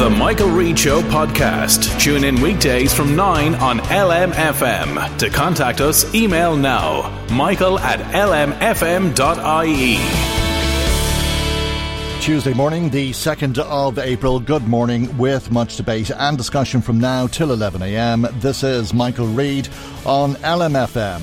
The Michael Reade Show podcast. Tune in weekdays from 9 on LMFM. To contact us, email now michael at lmfm.ie. Tuesday morning, the 2nd of April. Good morning with much debate and discussion from now till 11am. This is Michael Reade on LMFM.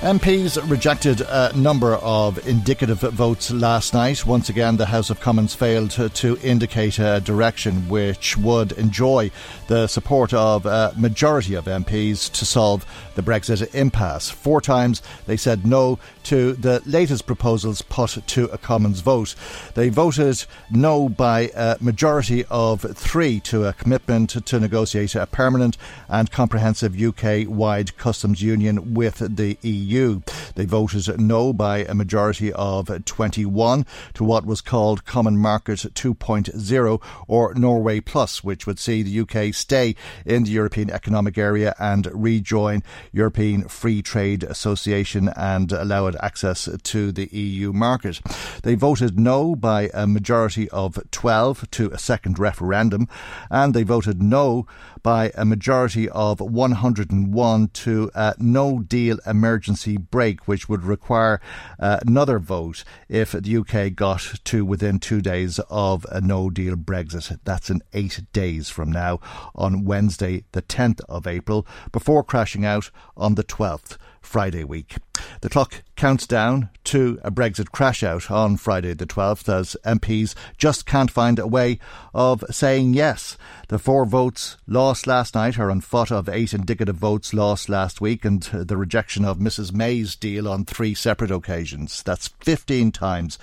MPs rejected a number of indicative votes last night. Once again, the House of Commons failed to, indicate a direction which would enjoy the support of a majority of MPs to solve the Brexit impasse. Four times they said no to the latest proposals put to a Commons vote. They voted no by a majority of three to a commitment to negotiate a permanent and comprehensive UK wide customs union with the EU. They voted no by a majority of 21 to what was called Common Market 2.0 or Norway Plus, which would see the UK stay in the European Economic Area and rejoin European Free Trade Association and allow it access to the EU market. They voted no by a majority of 12 to a second referendum, and they voted no by a majority of 101 to a no deal emergency brake, which would require uh, another vote if the UK got to within two days of a no deal Brexit. That's in eight days from now on Wednesday, the 10th of April, before crashing out on the 12th. Friday week. The clock counts down to a Brexit crash out on Friday the 12th as MPs just can't find a way of saying yes. The four votes lost last night are on foot of eight indicative votes lost last week and the rejection of Mrs May's deal on three separate occasions. That's 15 times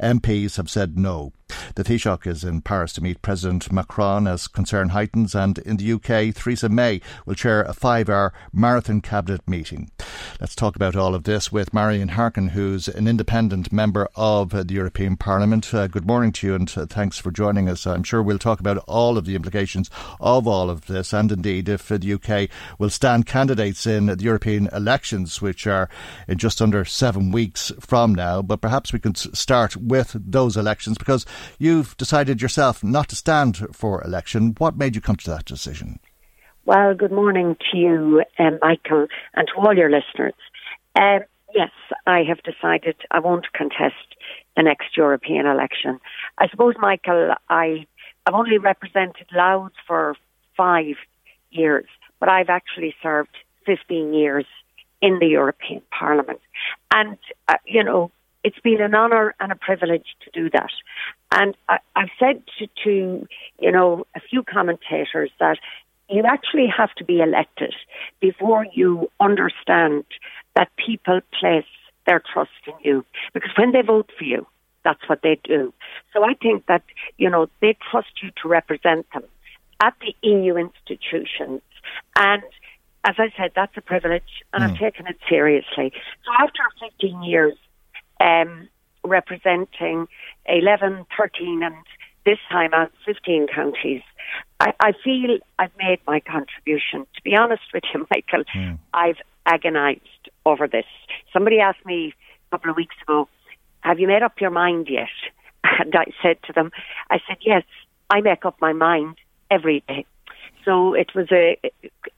MPs have said no. The Taoiseach is in Paris to meet President Macron as concern heightens, and in the UK, Theresa May will chair a five hour marathon cabinet meeting. Let's talk about all of this with Marian Harkin, who's an independent member of the European Parliament. Uh, good morning to you, and uh, thanks for joining us. I'm sure we'll talk about all of the implications of all of this, and indeed if the UK will stand candidates in the European elections, which are in just under seven weeks from now. But perhaps we can start with those elections because You've decided yourself not to stand for election. What made you come to that decision? Well, good morning to you, um, Michael, and to all your listeners. Um, yes, I have decided I won't contest the next European election. I suppose, Michael, I, I've only represented Louth for five years, but I've actually served 15 years in the European Parliament. And, uh, you know, it's been an honour and a privilege to do that. And I, have said to, to, you know, a few commentators that you actually have to be elected before you understand that people place their trust in you. Because when they vote for you, that's what they do. So I think that, you know, they trust you to represent them at the EU institutions. And as I said, that's a privilege, and mm. I've taken it seriously. So after 15 years um, representing 11, 13, and this time out 15 counties. I, I feel I've made my contribution. To be honest with you, Michael, mm. I've agonised over this. Somebody asked me a couple of weeks ago, Have you made up your mind yet? And I said to them, I said, Yes, I make up my mind every day. So it was a,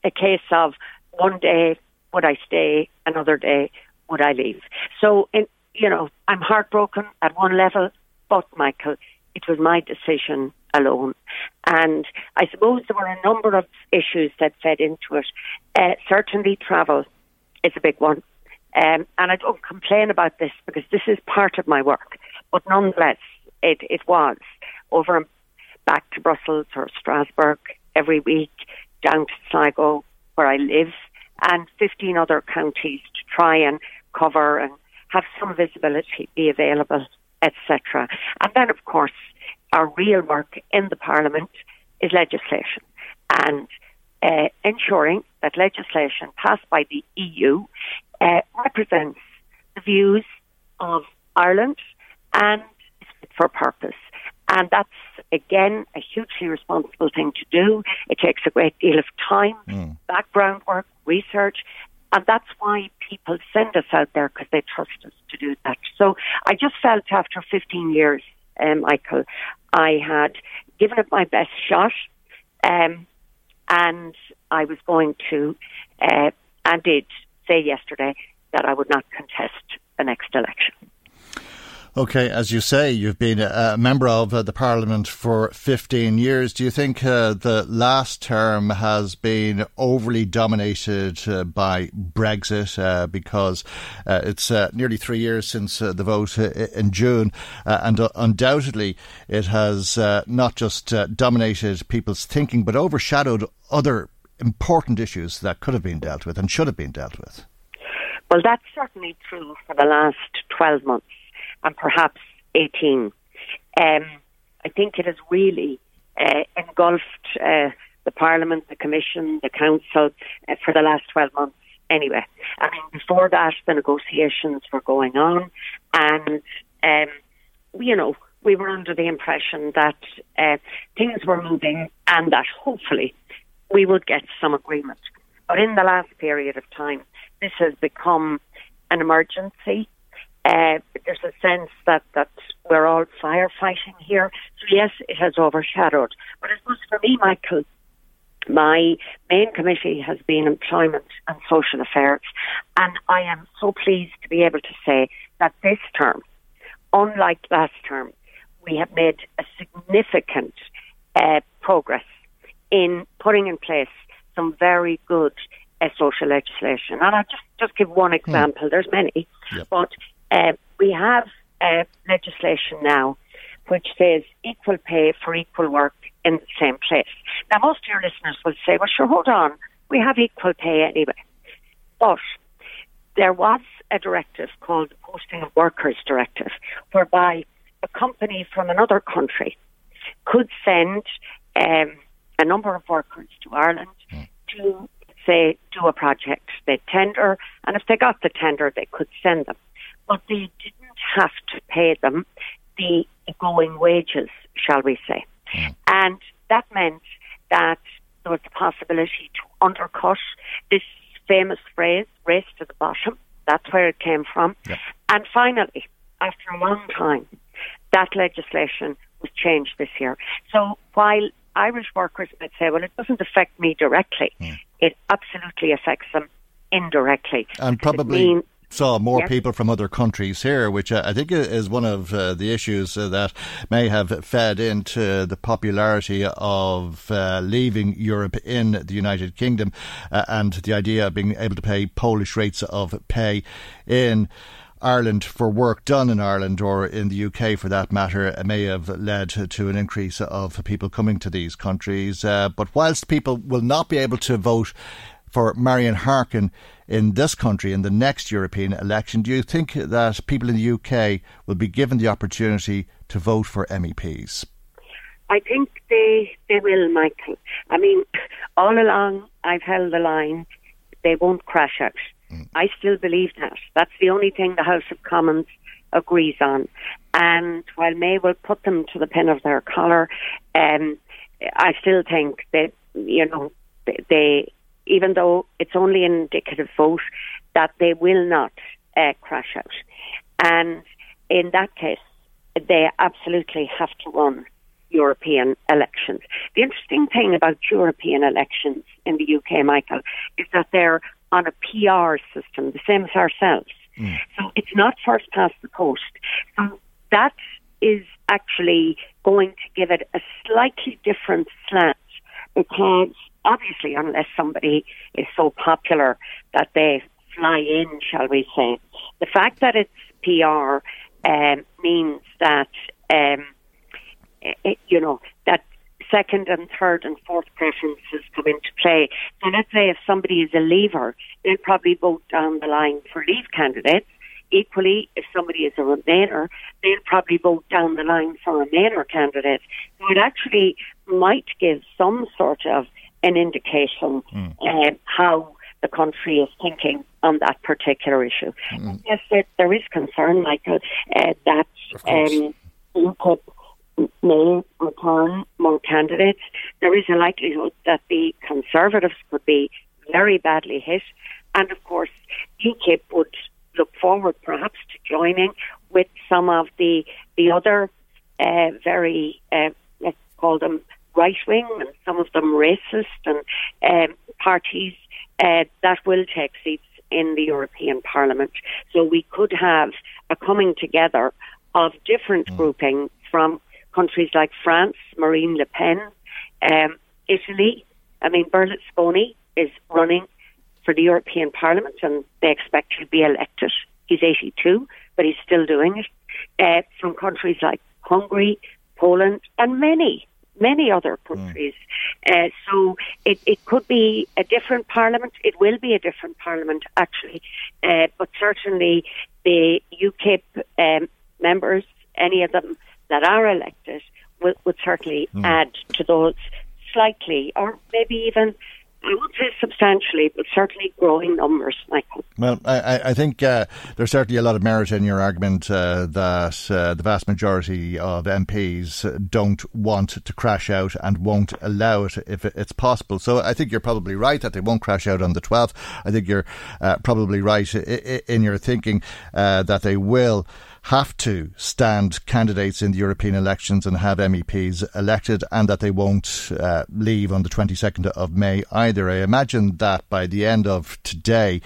a case of one day would I stay, another day would I leave. So in, you know, I'm heartbroken at one level, but Michael, it was my decision alone. And I suppose there were a number of issues that fed into it. Uh, certainly, travel is a big one. Um, and I don't complain about this because this is part of my work. but nonetheless, it, it was over back to Brussels or Strasbourg every week, down to Sligo, where I live, and 15 other counties to try and cover and have some visibility be available, etc. And then, of course, our real work in the Parliament is legislation and uh, ensuring that legislation passed by the EU uh, represents the views of Ireland and is fit for purpose. And that's, again, a hugely responsible thing to do. It takes a great deal of time, mm. background work, research, and that's why people send us out there because they trust us to do that. So I just felt after 15 years, um, Michael, I had given it my best shot. Um, and I was going to, uh, and did say yesterday that I would not contest the next election. Okay, as you say, you've been a, member of uh, the Parliament for 15 years. Do you think uh, the last term has been overly dominated uh, by Brexit uh, because uh, it's uh, nearly three years since the vote in June, and undoubtedly it has not just dominated people's thinking but overshadowed other important issues that could have been dealt with and should have been dealt with? Well, that's certainly true for the last 12 months and perhaps 18. Um, I think it has really uh, engulfed uh, the Parliament, the Commission, the Council uh, for the last 12 months anyway. I mean, before that, the negotiations were going on, and, um, you know, we were under the impression that uh, things were moving and that hopefully we would get some agreement. But in the last period of time, this has become an emergency uh, there's a sense that, that we're all firefighting here. So, yes, it has overshadowed. But I suppose for me, Michael, my main committee has been Employment and Social Affairs. And I am so pleased to be able to say that this term, unlike last term, we have made a significant uh, progress in putting in place some very good uh, social legislation. And I'll just, just give one hmm. example. Mm. There's many, yep. but uh, we have uh, legislation now which says equal pay for equal work in the same place. Now, most of your listeners will say, well, sure, hold on, we have equal pay anyway. But there was a directive called the Posting of Workers Directive, whereby a company from another country could send um, a number of workers to Ireland mm. to, say, do a project. They tender, and if they got the tender, they could send them but they didn't have to pay them the going wages, shall we say. Mm. And that meant that there was the possibility to undercut this famous phrase, race to the bottom. That's where it came from. And finally, after a long time, that legislation was changed this year. So while Irish workers might say, well, it doesn't affect me directly, mm. it absolutely affects them indirectly. And probably saw more yes. people from other countries here, which I think is one of uh, the issues uh, that may have fed into the popularity of uh, leaving Europe in the United Kingdom uh, and the idea of being able to pay Polish rates of pay in. Ireland for work done in Ireland or in the UK for that matter may have led to an increase of people coming to these countries. Uh, but whilst people will not be able to vote for Marian Harkin in this country in the next European election, do you think that people in the UK will be given the opportunity to vote for MEPs? I think they they will, Michael. I mean, all along I've held the line. They won't crash out. Mm. I still believe that. That's the only thing the House of Commons agrees on. And while May will put them to the pin of their collar, um, I still think that you know they even though it's only an indicative vote, that they will not uh, crash out. And in that case, they absolutely have to run European elections. The interesting thing about European elections in the UK, Michael, is that they're on a PR system, the same as ourselves. Mm. So it's not first past the post. So that is actually going to give it a slightly different slant because obviously, unless somebody is so popular that they fly in, shall we say, the fact that it's PR um, means that um, it, you know that second and third and fourth preferences come into play. So let's say if somebody is a leaver, they'll probably vote down the line for leave candidates. Equally, if somebody is a Remainer, they'll probably vote down the line for a Remainer candidates. So it actually might give some sort of an indication mm. uh, how the country is thinking on that particular issue. Mm. Yes, there, there is concern, Michael, uh, that um, UKIP may return more candidates. There is a likelihood that the Conservatives could be very badly hit. And of course, UKIP would look forward perhaps to joining with some of the, the other uh, very, uh, let's call them right wing and some of them racist and um, parties uh, that will take seats in the European Parliament. So we could have a coming together of different mm. groupings from countries like France, Marine Le Pen, um, Italy. I mean, Berlusconi is running for the European Parliament and they expect to be elected. He's 82, but he's still doing it. Uh, from countries like Hungary, Poland, and many, many other hmm. countries. Mm. Uh, so it, it could be a different parliament. It will be a different parliament, actually. Uh, but certainly the UKIP um, members, any of them that are elected would, would certainly mm. add to those slightly, or maybe even I would say substantially, but certainly growing numbers, Michael. Well, I, I think uh, there's certainly a lot of merit in your argument uh, that uh, the vast majority of MPs don't want to crash out and won't allow it if it's possible. So I think you're probably right that they won't crash out on the 12th. I think you're uh, probably right in your thinking uh, that they will have to stand candidates in the European elections and have MEPs elected, and that they won't uh, leave on the 22nd of May either. I imagine that by the end of today,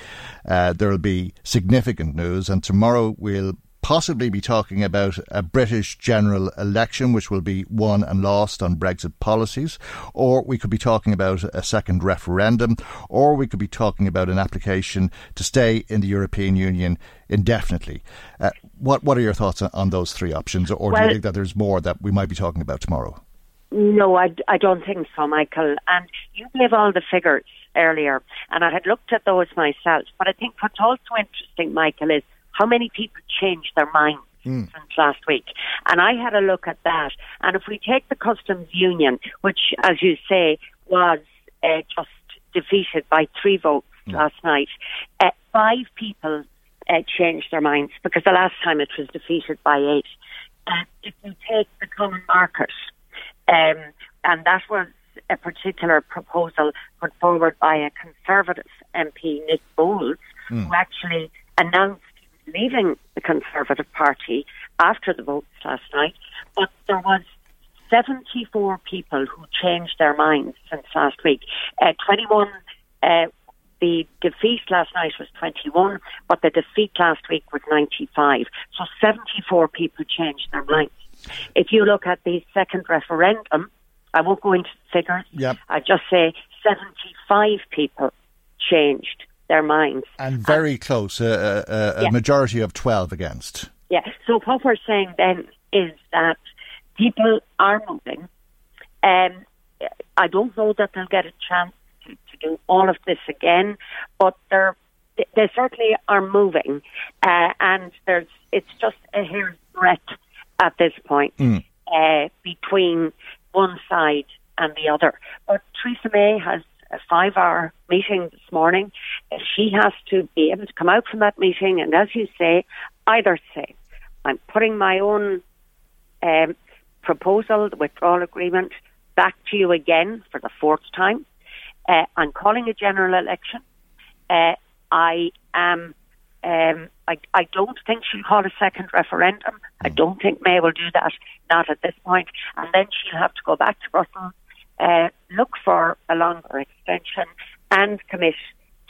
uh, there will be significant news, and tomorrow we'll possibly be talking about a British general election, which will be won and lost on Brexit policies, or we could be talking about a second referendum, or we could be talking about an application to stay in the European Union indefinitely. Uh, what What are your thoughts on those three options, or well, do you think that there's more that we might be talking about tomorrow? No, I, I don't think so, Michael. And you gave all the figures earlier, and I had looked at those myself. But I think what's also interesting, Michael, is how many people changed their minds mm. since last week. And I had a look at that. And if we take the customs union, which, as you say, was uh, just defeated by three votes mm. last night, uh, five people uh, changed their minds because the last time it was defeated by eight. Uh, if you take the common market, um, and that was a particular proposal put forward by a Conservative MP, Nick Boles, mm. who actually announced leaving the Conservative Party after the votes last night, but there was 74 people who changed their minds since last week. Uh, 21, uh, the defeat last night was 21, but the defeat last week was 95. So 74 people changed their minds. If you look at the second referendum, I won't go into figures. Yep. I just say 75 people changed their minds. And very close, uh, uh, a yeah. majority of 12 against. Yeah, so what we're saying then is that people are moving. Um, I don't know that they'll get a chance to, to do all of this again, but they're they certainly are moving, uh, and there's it's just a hair's breadth at this point mm. uh, between one side and the other. But Theresa May has a five hour meeting this morning. She has to be able to come out from that meeting and, as you say, either say, I'm putting my own um, proposal, the withdrawal agreement, back to you again for the fourth time. Uh, I'm calling a general election. Uh, I am. Um, I, I don't think she'll call a second referendum. I don't think May will do that, not at this point. And then she'll have to go back to Brussels uh, look for a longer extension and commit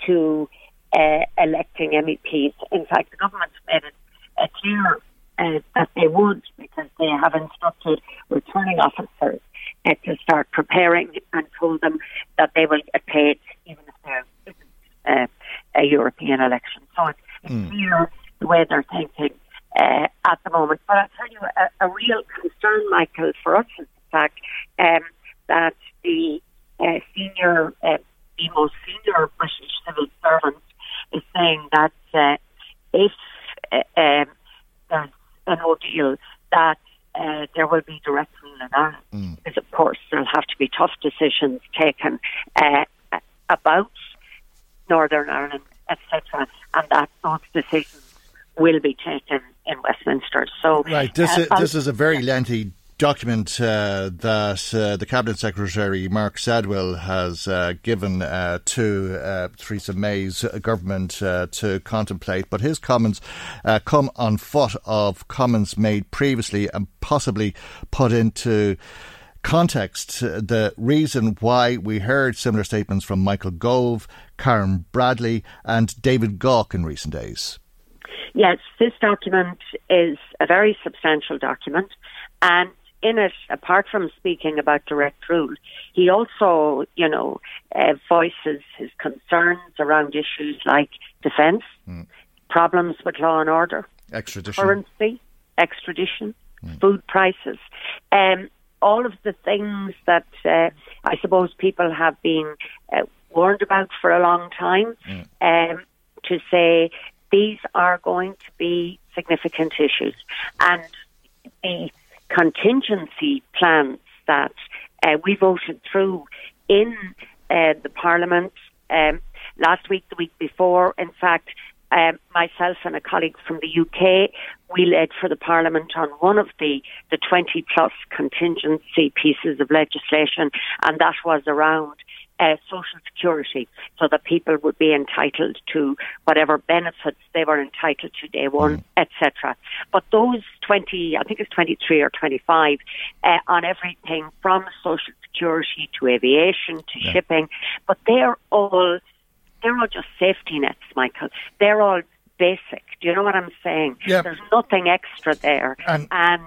to uh, electing MEPs. In fact, the government's made it uh, clear uh, that they would because they have instructed returning officers uh, to start preparing and told them that they will get paid even if there isn't uh, a European election. So it's, it's mm. clear the way they're thinking. uh, at the moment. But I'll tell you, a, a real concern, Michael, for us is the fact um, that the uh, senior, uh, the most senior British civil servant is saying that uh, if uh, um, there's an ordeal, that uh, there will be direct rule in Ireland. Mm. Because, of course, there'll have to be tough decisions taken uh, about Northern Ireland, etc., and that those decisions will be taken in Westminster. So, right, this, uh, is, this is a very lengthy document uh, that uh, the Cabinet Secretary Mark Sedwill has uh, given uh, to uh, Theresa May's government uh, to contemplate, but his comments come on foot of comments made previously and possibly put into context the reason why we heard similar statements from Michael Gove, Karen Bradley, and David Gauke in recent days. Yes, this document is a very substantial document, and in it, apart from speaking about direct rule, he also, you know, uh, voices his concerns around issues like defence, mm. problems with law and order, extradition, currency, extradition, mm. food prices, um, all of the things that uh, I suppose people have been uh, warned about for a long time. Mm. Um, to say these are going to be significant issues, and the contingency plans that uh, we voted through in uh, the Parliament um, last week, the week before. In fact, um, myself and a colleague from the UK, we led for the Parliament on one of the, the 20 plus contingency pieces of legislation, and that was around uh, social security so that people would be entitled to whatever benefits they were entitled to day one, mm. etc. But those 20, I think it's 23 or 25, uh, on everything from social security to aviation to yeah. shipping, but they're all, they're all just safety nets, Michael. They're all basic. Do you know what I'm saying? Yep. There's nothing extra there. And, and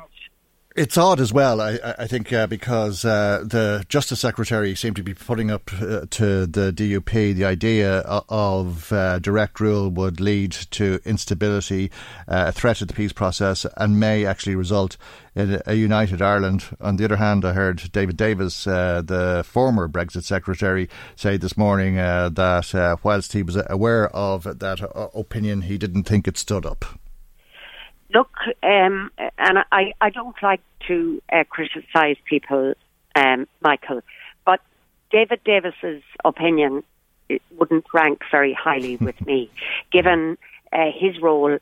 it's odd as well, I, I think, uh, because uh, the Justice Secretary seemed to be putting up uh, to the DUP the idea of uh, direct rule would lead to instability, uh, a threat to the peace process, and may actually result in a united Ireland. On the other hand, I heard David Davis, uh, the former Brexit Secretary, say this morning that whilst he was aware of that opinion, he didn't think it stood up. Look, um, and I, I don't like to uh, criticise people, um, Michael, but David Davis's opinion wouldn't rank very highly with me, given uh, his role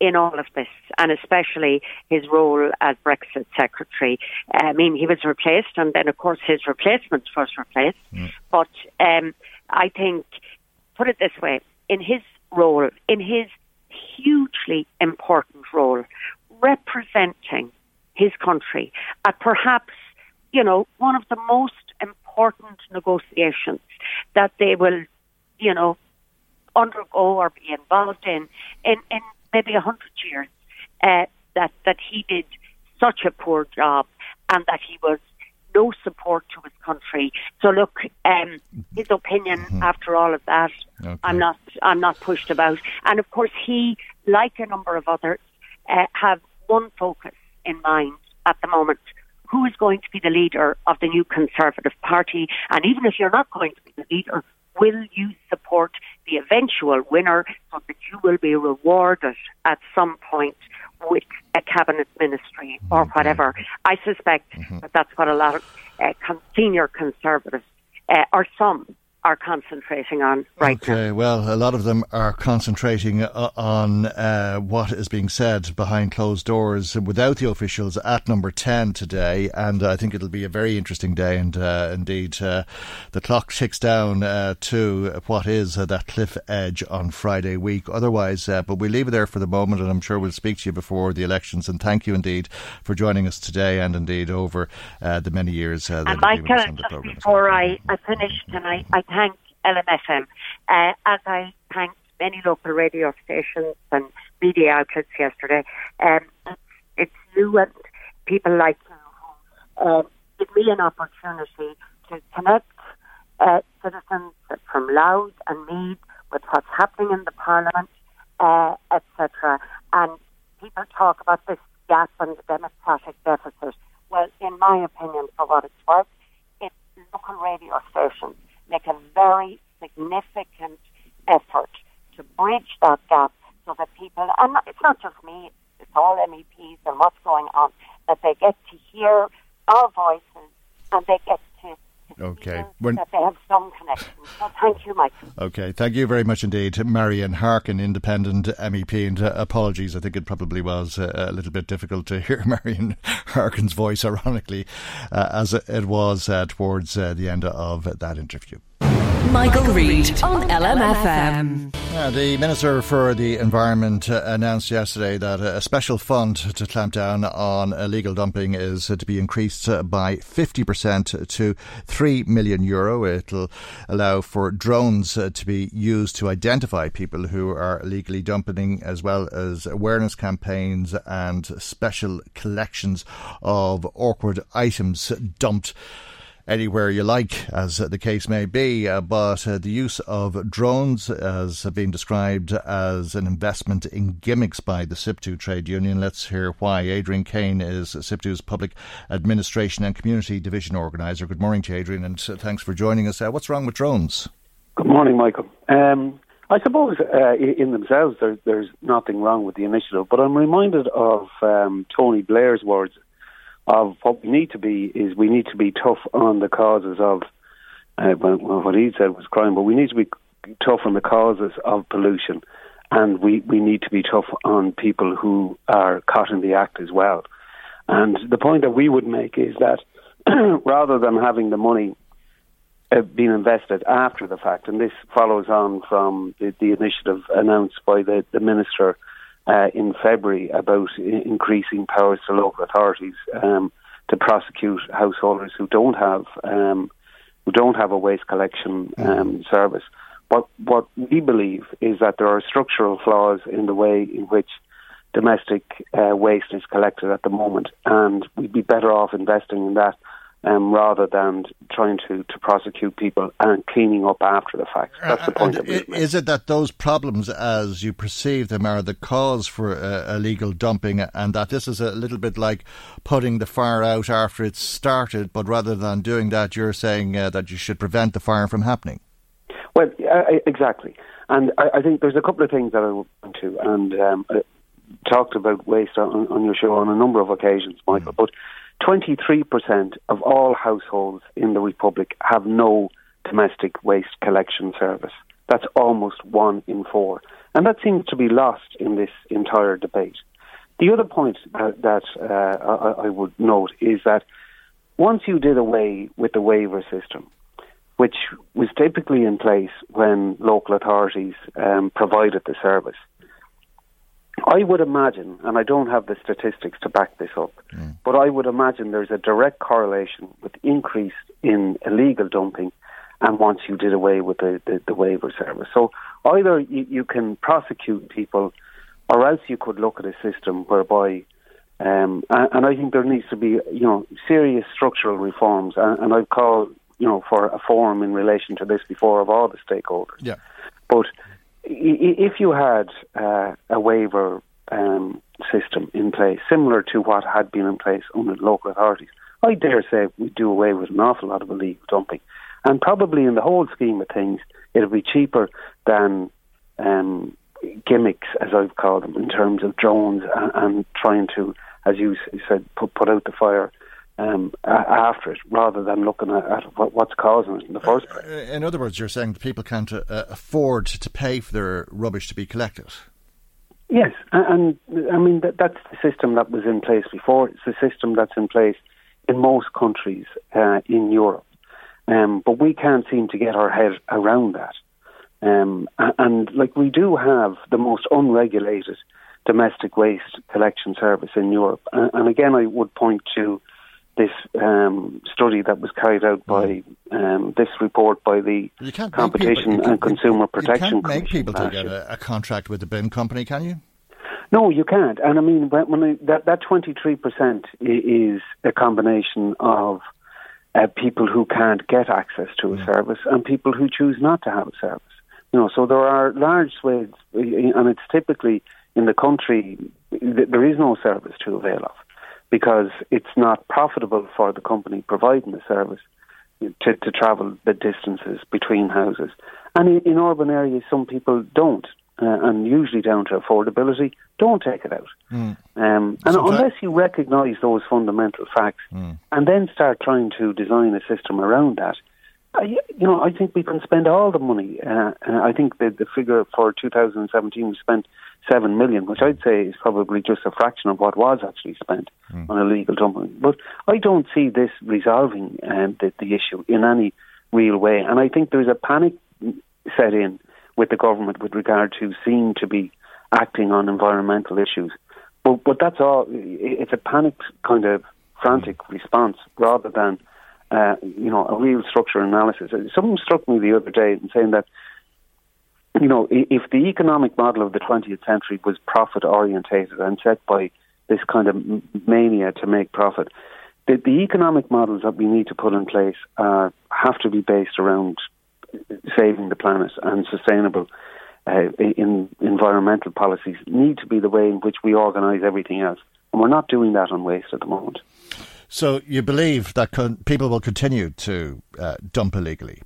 in all of this, and especially his role as Brexit secretary. I mean, he was replaced, and then, of course, his replacement was replaced. Mm. But um, I think, put it this way, in his role, in his hugely important role representing his country at perhaps, you know, one of the most important negotiations that they will, you know, undergo or be involved in in, in maybe a hundred years. Uh, that that he did such a poor job and that he was no support to his country. So look, um, his opinion mm-hmm. after all of that, okay. I'm not I'm not pushed about. And of course, he, like a number of others, uh, have one focus in mind at the moment. Who is going to be the leader of the new Conservative Party? And even if you're not going to be the leader, will you support the eventual winner so that you will be rewarded at some point with a cabinet ministry or mm-hmm. whatever. I suspect mm-hmm. that that's what a lot of uh, senior conservatives, uh, or some, are concentrating on right okay, now. well, a lot of them are concentrating uh, on uh, what is being said behind closed doors without the officials at number 10 today, and I think it'll be a very interesting day. And uh, indeed, uh, the clock ticks down uh, to what is uh, that cliff edge on Friday week. Otherwise, but we leave it there for the moment, and I'm sure we'll speak to you before the elections. And thank you indeed for joining us today, and indeed over the many years that and Michael, just before I, I finish tonight, I thank LMFM, uh, as I thanked many local radio stations and media outlets yesterday. Um, it's you and people like you who uh, give me an opportunity to connect uh, citizens from Louth and Meath with what's happening in the Parliament, uh, etc. And people talk about this gap and the democratic deficit. Well, in my opinion, for what it's worth, it's local radio stations make a very significant effort to bridge that gap so that people, and it's not just me, it's all MEPs and what's going on, that they get to hear our voices and they get Okay. When that they have some connection. So thank you, Michael. Okay. Thank you very much indeed, Marian Harkin, independent MEP. And uh, apologies, I think it probably was uh, a little bit difficult to hear Marian Harkin's voice, ironically, uh, as it was uh, towards uh, the end of that interview. Michael, Reade on LMFM. Uh, the Minister for the Environment uh, announced yesterday that a special fund to clamp down on illegal dumping is uh, to be increased uh, by 50% to 3 million euro. It'll allow for drones uh, to be used to identify people who are illegally dumping, as well as awareness campaigns and special collections of awkward items dumped anywhere you like, as the case may be. Uh, but uh, the use of drones has been described as an investment in gimmicks by the SIPTU trade union. Let's hear why. Adrian Kane is SIPTU's Public Administration and Community Division Organiser. Good morning to Adrian, and thanks for joining us. Uh, what's wrong with drones? Good morning, Michael. Um, I suppose uh, in themselves there, there's nothing wrong with the initiative, but I'm reminded of um, Tony Blair's words of what we need to be is we need to be tough on the causes of uh, well, what he said was crime, but we need to be tough on the causes of pollution, and we, we need to be tough on people who are caught in the act as well. And the point that we would make is that rather than having the money uh, being invested after the fact, and this follows on from the, the initiative announced by the, the minister uh, in February about I- increasing powers to local authorities um, to prosecute householders who don't have um, who don't have a waste collection um, service. What what we believe is that there are structural flaws in the way in which domestic uh, waste is collected at the moment, and we'd be better off investing in that um, rather than trying to, to prosecute people and cleaning up after the fact. That's the point. Is it that those problems, as you perceive them, are the cause for uh, illegal dumping, and that this is a little bit like putting the fire out after it's started, but rather than doing that, you're saying uh, that you should prevent the fire from happening? Well, uh, exactly. And I, I, think there's a couple of things that I want to, and um, I talked about waste on, on, your show on a number of occasions, Michael, mm. but 23% of all households in the Republic have no domestic waste collection service. That's almost one in four. And that seems to be lost in this entire debate. The other point uh, that uh, I, I would note is that once you did away with the waiver system, which was typically in place when local authorities um, provided the service, I would imagine, and I don't have the statistics to back this up, mm. but I would imagine there's a direct correlation with increase in illegal dumping and once you did away with the, the, the waiver service. So either you, you, can prosecute people or else you could look at a system whereby um, and, and, I think there needs to be, you know, serious structural reforms. And, and I've called, you know, for a forum in relation to this before of all the stakeholders. Yeah. But if you had uh, a waiver um, system in place, similar to what had been in place under local authorities, I dare say we'd do away with an awful lot of illegal dumping. And probably in the whole scheme of things, it'll be cheaper than um, gimmicks, as I've called them, in terms of drones and, and trying to, as you said, put, put out the fire um, after it rather than looking at, at, what's causing it in the first place. Uh, in other words, you're saying that people can't uh, afford to pay for their rubbish to be collected. Yes, and, and I mean that, that's the system that was in place before. It's the system that's in place in most countries uh, in Europe, um, but we can't seem to get our head around that. Um, and, and like we do have the most unregulated domestic waste collection service in Europe, and, and again, I would point to this um, study that was carried out by um, this report by the Competition people, and Consumer Protection You can't make people to get a, a, contract with the bin company, can you? No, you can't. And I mean, when, when I, that that twenty three percent is a combination of uh, people who can't get access to a yeah. service and people who choose not to have a service. You know, so there are large swathes, and it's typically in the country th- there is no service to avail of because it's not profitable for the company providing the service to, to travel the distances between houses. And in, in urban areas, some people don't, uh, and usually down to affordability, don't take it out. Mm. Um, and so unless you recognise those fundamental facts mm. and then start trying to design a system around that, uh, you know, I think we can spend all the money. Uh, uh I think the, the figure for 2017 we spent seven million, which I'd say is probably just a fraction of what was actually spent mm. on illegal dumping. But I don't see this resolving um, the, the issue in any real way, and I think there's a panic set in with the government with regard to seem to be acting on environmental issues. But, but that's all. It's a panicked kind of frantic response rather than uh, you know, a real structure analysis. Someone struck me the other day in saying that, you know, if the economic model of the 20th century was profit orientated and set by this kind of mania to make profit, the, the economic models that we need to put in place uh, have to be based around saving the planet and sustainable uh, in environmental policies need to be the way in which we organise everything else. And we're not doing that on waste at the moment. So you believe that con- people will continue to uh, dump illegally?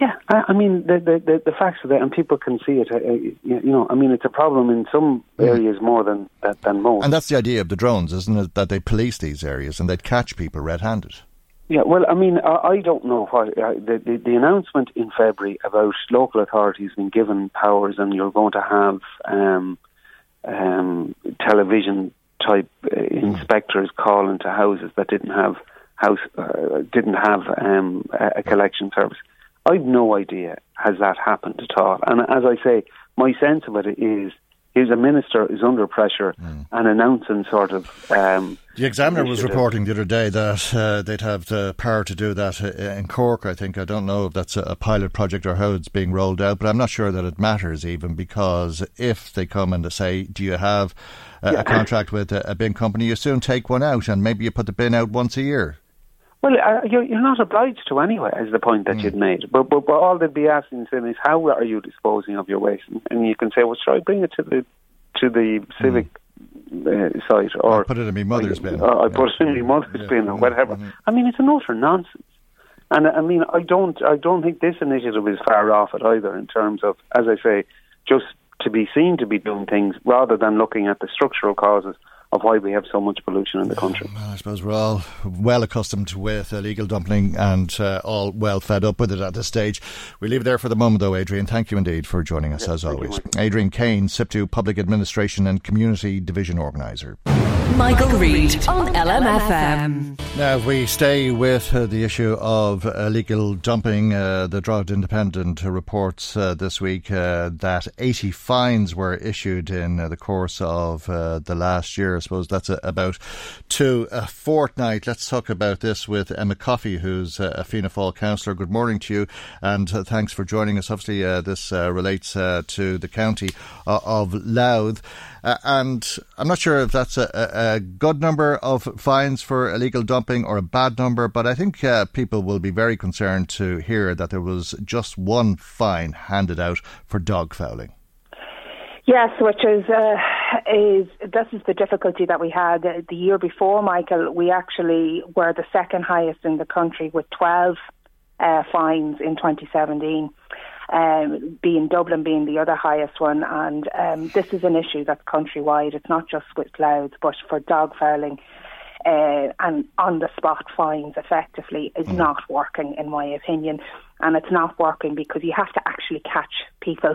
Yeah, I, I mean the, the, the facts are there, and people can see it. Uh, you know, I mean it's a problem in some areas more than than most. And that's the idea of the drones, isn't it? That they police these areas and they'd catch people red-handed. Yeah, well, I mean, I, I don't know why uh, the, the, the announcement in February about local authorities being given powers, and you're going to have um, um, television type uh, inspectors call into houses that didn't have house uh, didn't have um, a collection service. I've no idea has that happened at all. And as I say, my sense of it is here's a minister is under pressure mm. and announcing sort of. Um, the Examiner was reporting the other day that uh, they'd have the power to do that uh, in Cork. I think I don't know if that's a pilot project or how it's being rolled out, but I'm not sure that it matters even because if they come and they say, "Do you have a, yeah. a contract with a, a bin company?" you soon take one out, and maybe you put the bin out once a year. Well, uh, you're, you're not obliged to anyway, is the point that mm. you'd made. But, but, but all they'd be asking then is how are you disposing of your waste? And you can say, well, should I bring it to the to the civic mm. uh, site, or I put it in my mother's bin, or I put it in my mother's yeah. bin, or whatever. Mm-hmm. I mean, it's an utter nonsense. And I mean, I don't, I don't think this initiative is far off it either. In terms of, as I say, just to be seen to be doing things rather than looking at the structural causes of why we have so much pollution in the country. Well, I suppose we're all well accustomed with illegal dumping and uh, all well fed up with it at this stage. We leave it there for the moment, though, Adrian. Thank you indeed for joining us, as always. You, Adrian Kane, SIPTU Public Administration and Community Division Organiser. Michael, Reade on LMFM. Now, if we stay with uh, the issue of illegal dumping, uh, the Drogheda Independent reports uh, this week uh, that 80 fines were issued in uh, the course of uh, the last year. I suppose that's a, about to a fortnight. Let's talk about this with Emma Coffey, who's a Fianna Fáil councillor. Good morning to you, and thanks for joining us. Obviously, this relates to the county of Louth. Uh, and I'm not sure if that's a, a, good number of fines for illegal dumping or a bad number, but I think uh, people will be very concerned to hear that there was just one fine handed out for dog fouling. Yes, which is uh, is this is the difficulty that we had the year before, Michael. We actually were the second highest in the country with twelve uh, fines in 2017 um, being Dublin being the other highest one. And um, this is an issue that's countrywide. It's not just with Louth, but for dog fouling. Uh, and on the spot fines effectively is mm. not working, in my opinion. And it's not working because you have to actually catch people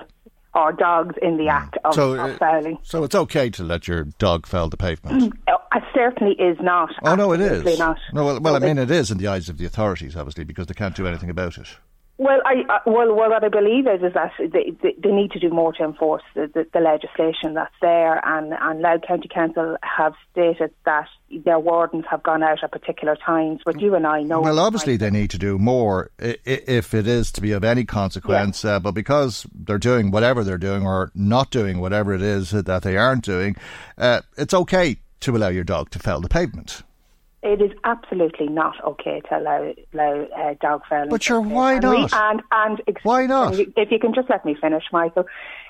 or dogs in the mm. act of, so, of uh, fouling. So it's okay to let your dog foul the pavement? it certainly is not. Oh, no, it is. Not. No, well, well I mean, it is in the eyes of the authorities, obviously, because they can't do anything about it. Well, I uh, well, well, what I believe is is that they, they, they need to do more to enforce the, the, the, legislation that's there, and and Louth County Council have stated that their wardens have gone out at particular times. But you and I know. Well, obviously they need to do more if it is to be of any consequence. Yeah. Uh, but because they're doing whatever they're doing or not doing whatever it is that they aren't doing, uh, it's okay to allow your dog to foul the pavement. It is absolutely not okay to allow, allow uh, dog fouling. But sure, why not? and and why not? if you can just let me finish, Michael.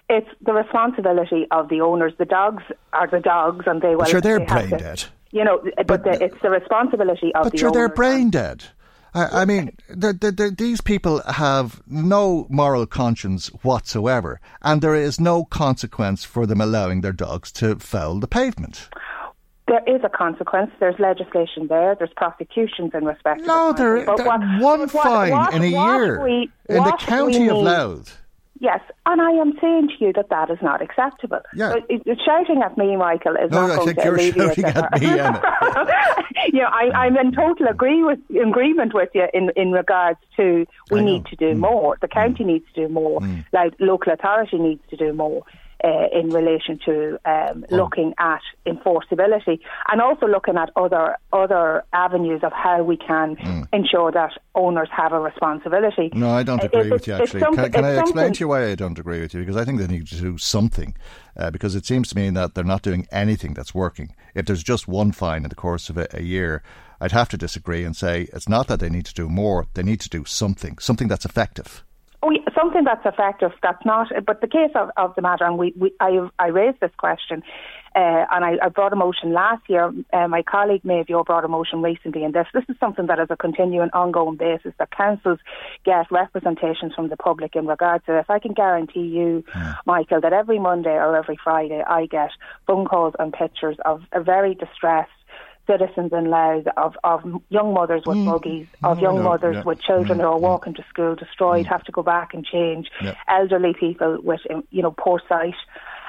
it's the responsibility of the owners. The dogs are the dogs, and they will. Sure, they're they brain to- dead. You know, but, But- the, it's the responsibility of But the sure, they're brain dead. I, I mean, the, the, the, these people have no moral conscience whatsoever, and there is no consequence for them allowing their dogs to foul the pavement. There is a consequence. There's legislation there. There's prosecutions in respect. No, there, But there what- one what- fine what- in a year we- in the county of Louth. Yes, and I am saying to you that that is not acceptable. Yeah. So shouting at me, Michael, is No, not I going think to you're shouting at me, Emma. you know, I, I'm in total agree with, agreement with you in, in regards to we I. Mm. need to do more. The county needs to do more. Like local authority needs to do more. Uh, in relation to um, looking at enforceability and also looking at other other avenues of how we can ensure that owners have a responsibility. Mm. No, I don't Uh, agree it's- with you, actually. Can, can I explain to you why I don't agree with you? Because I think they need to do something. Uh, because it seems to me that they're not doing anything that's working. If there's just one fine in the course of a, a year, I'd have to disagree and say it's not that they need to do more, they need to do something, something that's effective. Oh, yeah, something that's effective. That's not. But the case of, of the matter, and we, we I, I raised this question, uh, and I, I brought a motion last year. Uh, my colleague Mayvio brought a motion recently, and this this is something that is a continuing, ongoing basis that councils get representations from the public in regard to this. I can guarantee you, Michael, that every Monday or every Friday I get phone calls and pictures of a very distressed citizens in Louth of, of young mothers with buggies, of Mm, young no, mothers yeah. with children Mm, who are mm. walking to school destroyed, have to go back and change, elderly people with um, you know poor sight.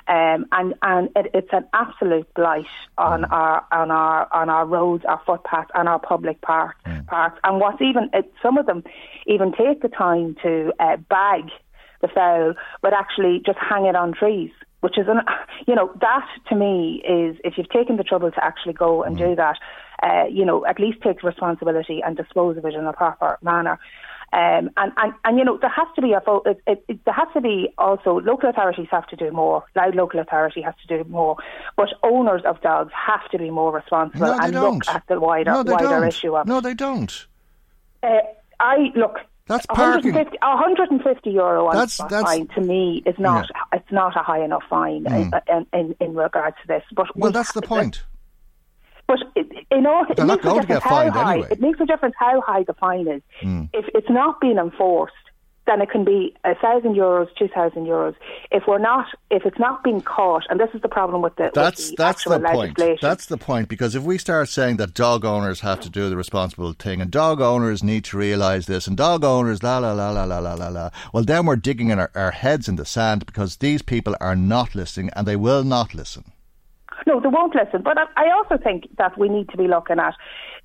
Um, and and it, it's an absolute blight on our on our on our roads, our footpaths, and our public parks. Parks. And what's even it, some of them even take the time to uh, bag the foul, but actually just hang it on trees. Which is, an, you know, that to me is if you've taken the trouble to actually go and do that, uh, you know, at least take responsibility and dispose of it in a proper manner. Um, and, and, and, you know, there has to be a, it, it, it, there has to be also, local authorities have to do more. Louth local authority has to do more. But owners of dogs have to be more responsible No, and don't. look at the wider, no, wider don't. issue of No, they don't. uh, I look. That's parking. 150, 150 euro on That's- that's- fine to me is not it's not a high enough fine in, in, in, in regards to this. But Well, we- that's the point. But it, in all, They're not makes a going to difference get how fined high. anyway. It makes a difference how high the fine is. Mm. If it's not being enforced, then it can be a thousand euros, two thousand euros. If we're not, if it's not being caught, and this is the problem with the with That's the that's the point. That's the point because if we start saying that dog owners have to do the responsible thing and dog owners need to realise this and dog owners la la la la la la la la, well then we're digging in our, our heads in the sand because these people are not listening and they will not listen. No, they won't listen. But I also think that we need to be looking at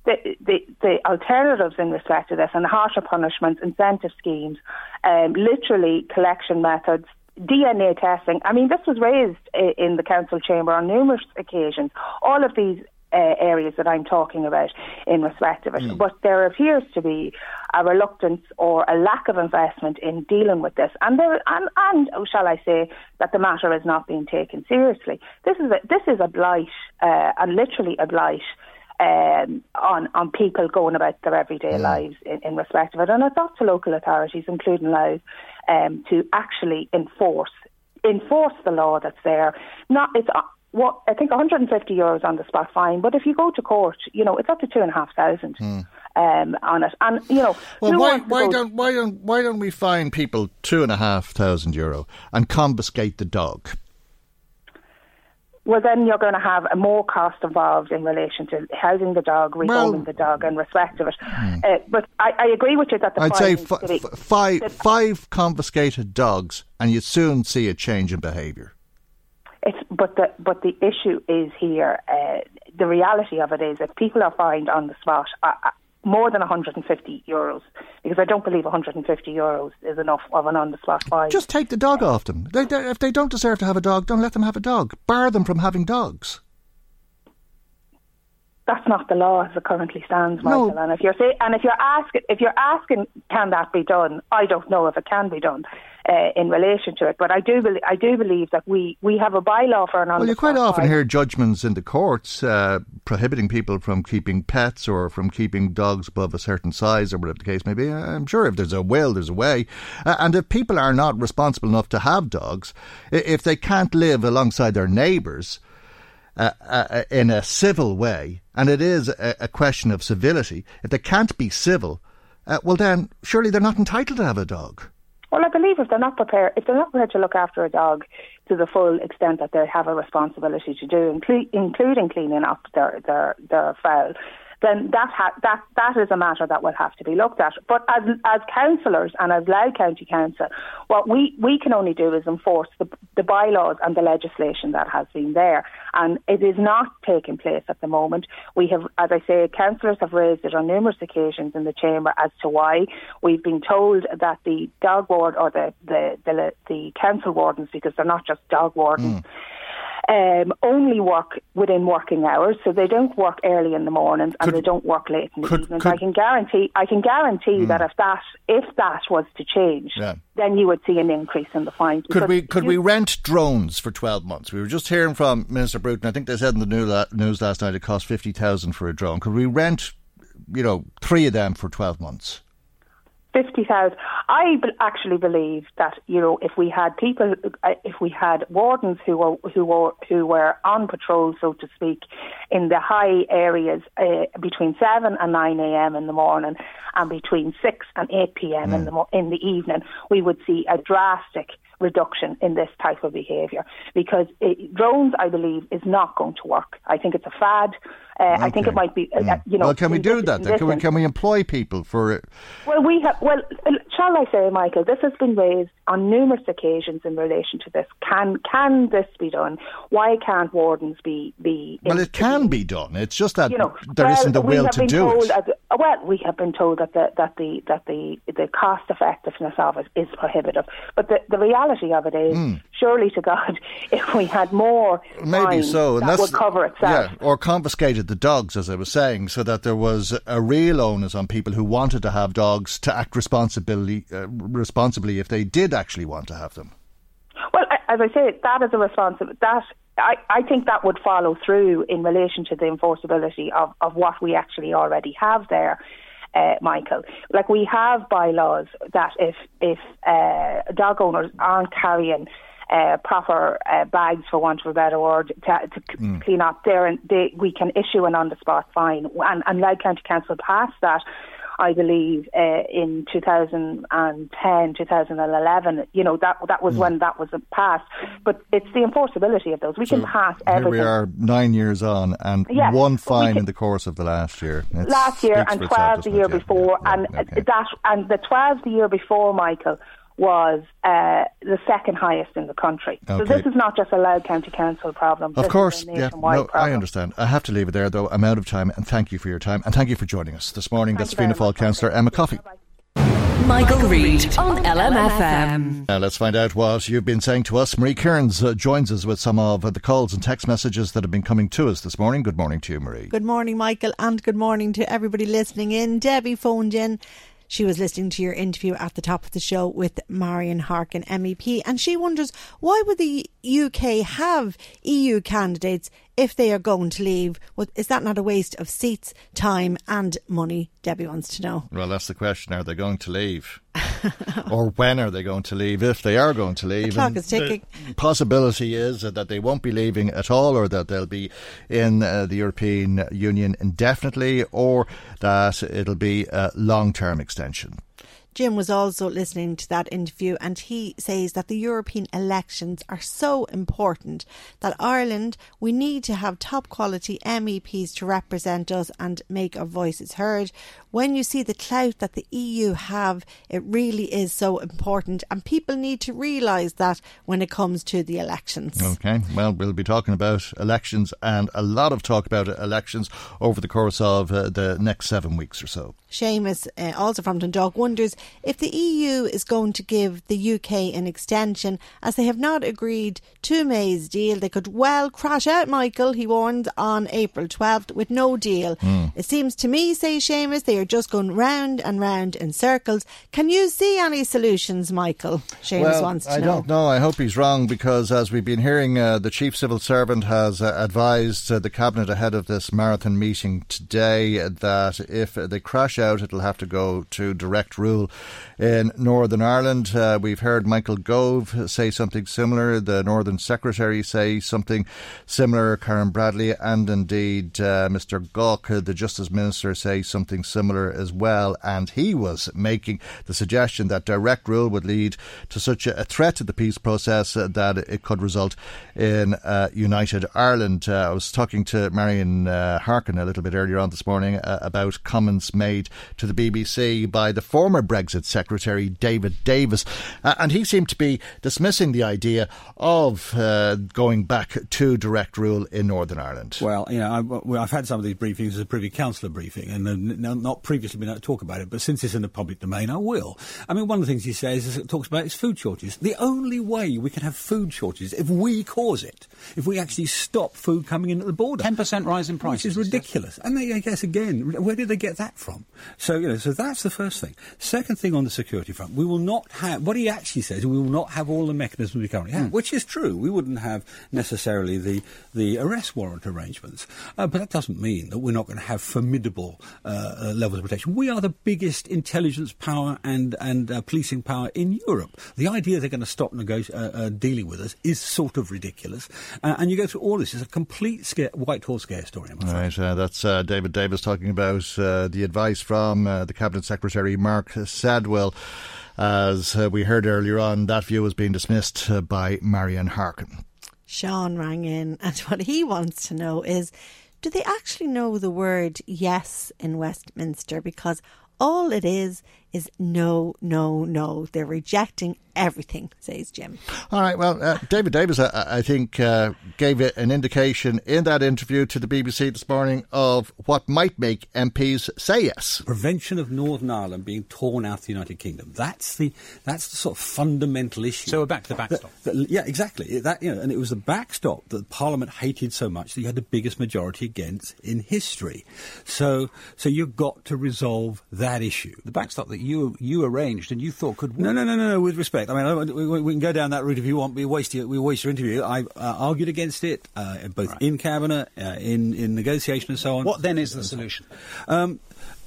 the, the, the alternatives in respect to this and harsher punishments, incentive schemes, um, literally collection methods, DNA testing. I mean, this was raised in the council chamber on numerous occasions. All of these uh, areas that I'm talking about in respect of it. But there appears to be a reluctance or a lack of investment in dealing with this, and there and, and oh, shall I say that the matter is not being taken seriously. This is a, this is a blight, uh, and literally a blight. Um, on on people going about their everyday lives in, in respect of it, and it's up to local authorities, including Louth, um, to actually enforce enforce the law that's there. Not it's uh, what I think 150 euros on the spot fine, but if you go to court, you know it's up to two and a half thousand um, on it, and you know Well, why, why don't why don't why don't we fine people two and a half thousand euro and confiscate the dog? Well, then you're going to have a more cost involved in relation to housing the dog, rehoming Well- Hmm. the dog, and respect of it. Uh, but I, I agree with you that the I'd say f- be- f- five that- five confiscated dogs, and you soon see a change in behaviour. It's, but the but the issue is here. Uh, the reality of it is, if people are fined on the spot, uh, more than 150 euros, because I don't believe 150 euros is enough of an on the spot fine. Just take the dog off them. They, they, if they don't deserve to have a dog, don't let them have a dog. Bar them from having dogs. that's not the law as it currently stands, No. Michael. And if you're say, and if you're asking, if you're asking, can that be done? I don't know if it can be done. Uh, in relation to it. But I do, be- I do believe that we, we have a bylaw for an Well, you quite often hear judgments in the courts uh, prohibiting people from keeping pets or from keeping dogs above a certain size or whatever the case may be. I'm sure if there's a will, there's a way. Uh, and if people are not responsible enough to have dogs, if they can't live alongside their neighbours, uh, uh, in a civil way, and it is a, a, question of civility, if they can't be civil, uh, well then surely they're not entitled to have a dog. Well, I believe if they're not prepared, if they're not prepared to look after a dog to the full extent that they have a responsibility to do, including cleaning up their their their foul, then that ha- that that is a matter that will have to be looked at. But as as councillors and as Louth County Council, what we, we can only do is enforce the, the bylaws and the legislation that has been there, and it is not taking place at the moment. We have, as I say, councillors have raised it on numerous occasions in the chamber as to why. We've been told that the dog ward or the the the, the council wardens, because they're not just dog wardens. Mm um, only work within working hours, so they don't work early in the mornings and could, they don't work late in the could, evenings. Could, I can guarantee, I can guarantee mm. that if that if that was to change, yeah. then you would see an increase in the fine. Could we could you, we rent drones for twelve months? We were just hearing from Minister Bruton. I think they said in the news last night it cost fifty thousand for a drone. Could we rent, you know, three of them for twelve months? Fifty thousand. I actually believe that you know if we had people, uh, if we had wardens who were who were who were on patrol, so to speak, in the high areas uh, between seven and nine a.m. in the morning, and between six and eight p.m. Mm. in the mo- in the evening, we would see a drastic reduction in this type of behaviour because it, drones, I believe, is not going to work. I think it's a fad. Uh, okay. I think it might be, uh, mm. you know. Well, can we do that? Then? Can we can we employ people for it? Well, we have. Well, shall I say, Michael? This has been raised on numerous occasions in relation to this. Can can this be done? Why can't wardens be be? Well, it can be done. It's just that you know, there well, not the will to do it. That, well, we have been told that the that the that the the cost effectiveness of it is prohibitive. But the the reality of it is, mm. surely to God, if we had more, maybe so, and that would cover itself. Yeah, or confiscated the dogs, as I was saying, so that there was a real onus on people who wanted to have dogs to act responsibly, uh, responsibly if they did actually want to have them. Well, as I say, that is a responsibility. That I, I think that would follow through in relation to the enforceability of, of what we actually already have there. Uh, Michael. Like we have bylaws that if if uh, dog owners aren't carrying uh, proper uh, bags, for want of a better word, to, to mm. clean up there, and they, we can issue an on the spot fine. And, and County Council passed that. I believe uh, in 2010, 2011. You know that that was mm. when that was passed. But it's the enforceability of those. We so can pass everything. Here we are, nine years on, and yes, one fine can, in the course of the last year. It last year and 12 the year before, yeah, and okay. that and the 12 the year before, Michael was uh, the second highest in the country. Okay. So this is not just a Louth County Council problem. Of course, yeah. No, problem. I understand. I have to leave it there, though. I'm out of time, and thank you for your time, and thank you for joining us this morning. Thank That's Fianna Fáil Councillor Emma Coffey. Michael Reade on LMFM. Now let's find out what you've been saying to us. Marie Kearns uh, joins us with some of the calls and text messages that have been coming to us this morning. Good morning to you, Marie. Good morning, Michael, and good morning to everybody listening in. Debbie phoned in she was listening to your interview at the top of the show with Marian Harkin, MEP, and she wonders why would the UK have EU candidates if they are going to leave? Is that not a waste of seats, time, and money? Debbie wants to know. Well, that's the question. Are they going to leave? or when are they going to leave? If they are going to leave, the clock is ticking. Possibility is that they won't be leaving at all, or that they'll be in uh, the European Union indefinitely, or that it'll be a long-term extension. Jim was also listening to that interview and he says that the European elections are so important that Ireland, we need to have top quality MEPs to represent us and make our voices heard. When you see the clout that the EU have, it really is so important and people need to realise that when it comes to the elections. Okay, well, we'll be talking about elections and a lot of talk about elections over the course of uh, the next seven weeks or so. Seamus, uh, also from Dundalk, wonders if the EU is going to give the UK an extension, as they have not agreed to May's deal, they could well crash out, Michael, he warned, on April 12th with no deal. Mm. It seems to me, says Seamus, they are just going round and round in circles. Can you see any solutions, Michael? Seamus well, wants to I know. don't know. I hope he's wrong because, as we've been hearing, uh, the chief civil servant has uh, advised uh, the cabinet ahead of this marathon meeting today that if they crash out, it'll have to go to direct rule in Northern Ireland. Uh, we've heard Michael Gove say something similar. The Northern Secretary say something similar. Karen Bradley and indeed uh, Mr. Gauke, the Justice Minister, say something similar as well. And he was making the suggestion that direct rule would lead to such a threat to the peace process uh, that it could result in uh, united Ireland. Uh, I was talking to Marian uh, Harkin a little bit earlier on this morning uh, about comments made to the BBC by the former Brexit Secretary David Davis, uh, and he seemed to be dismissing the idea of going back to direct rule in Northern Ireland. Well, you know, I've, I've had some of these briefings as a Privy Councillor briefing, and not previously been able to talk about it, but since it's in the public domain, I will. I mean, one of the things he says is it talks about is food shortages. The only way we can have food shortages if we cause it, if we actually stop food coming in at the border. 10% rise in prices. Which is ridiculous. And they, I guess, again, where did they get that from? So, you know, so that's the first thing. Second thing on the security front, we will not have, what he actually says, we will not have all the mechanisms we currently have, mm. which is true. We wouldn't have necessarily the, the arrest warrant arrangements. Uh, but that doesn't mean that we're not going to have formidable uh, uh, levels of protection. We are the biggest intelligence power and, and uh, policing power in Europe. The idea they're going to stop negoti- uh, uh, dealing with us is sort of ridiculous. Uh, and you go through all this. It's a complete scare, white horse scare story, I'm afraid. Right, uh, that's uh, David Davis talking about the advice from the Cabinet Secretary Mark Sedwill. As we heard earlier on, that view was being dismissed by Marian Harkin. Sean rang in, and what he wants to know is do they actually know the word yes in Westminster? Because all it is is no, no, no. They're rejecting everything, says Jim. All right. Well, uh, David Davis, I, I think, uh, gave it an indication in that interview to the BBC this morning of what might make MPs say yes. Prevention of Northern Ireland being torn out of the United Kingdom. That's the that's the sort of fundamental issue. So we're back to the backstop. The, the, yeah, exactly. That you know, and it was the backstop that Parliament hated so much that you had the biggest majority against in history. So so you've got to resolve that issue. The backstop that you you arranged and you thought could work. No, no, no, no. no with respect, I mean, we, we, can go down that route if you want. We waste your, we waste your interview. I uh, argued against it uh, both right. in cabinet, uh, in in negotiation, and so on. What then is the solution? Um,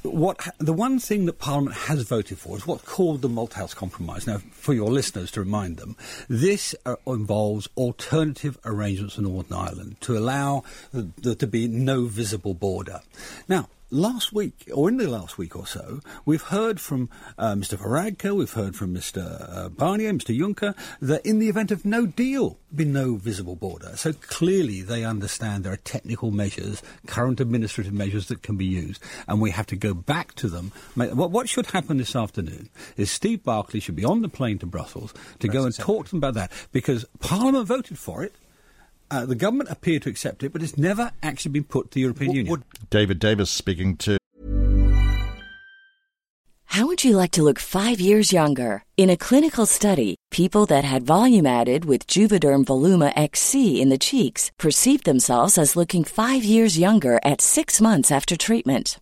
what the one thing that Parliament has voted for is what's called the Malthouse Compromise. Now, for your listeners to remind them, this uh, involves alternative arrangements for Northern Ireland to allow there to be no visible border. Now, last week, or in the last week or so, we've heard from uh, Mr. Varadkar, we've heard from Mr. Uh, Barnier, Mr. Juncker, that in the event of no deal, be no visible border. So clearly they understand there are technical measures, current administrative measures that can be used, and we have to go back to them. What should happen this afternoon is Steve Barclay should be on the plane to Brussels to go and talk to them about that, because Parliament voted for it. Uh, the government appear to accept it, but it's never actually been put to the European w- Union. David Davis speaking to. How would you like to look five years younger? In a clinical study, people that had volume added with Juvederm Voluma XC in the cheeks perceived themselves as looking five years younger at six months after treatment.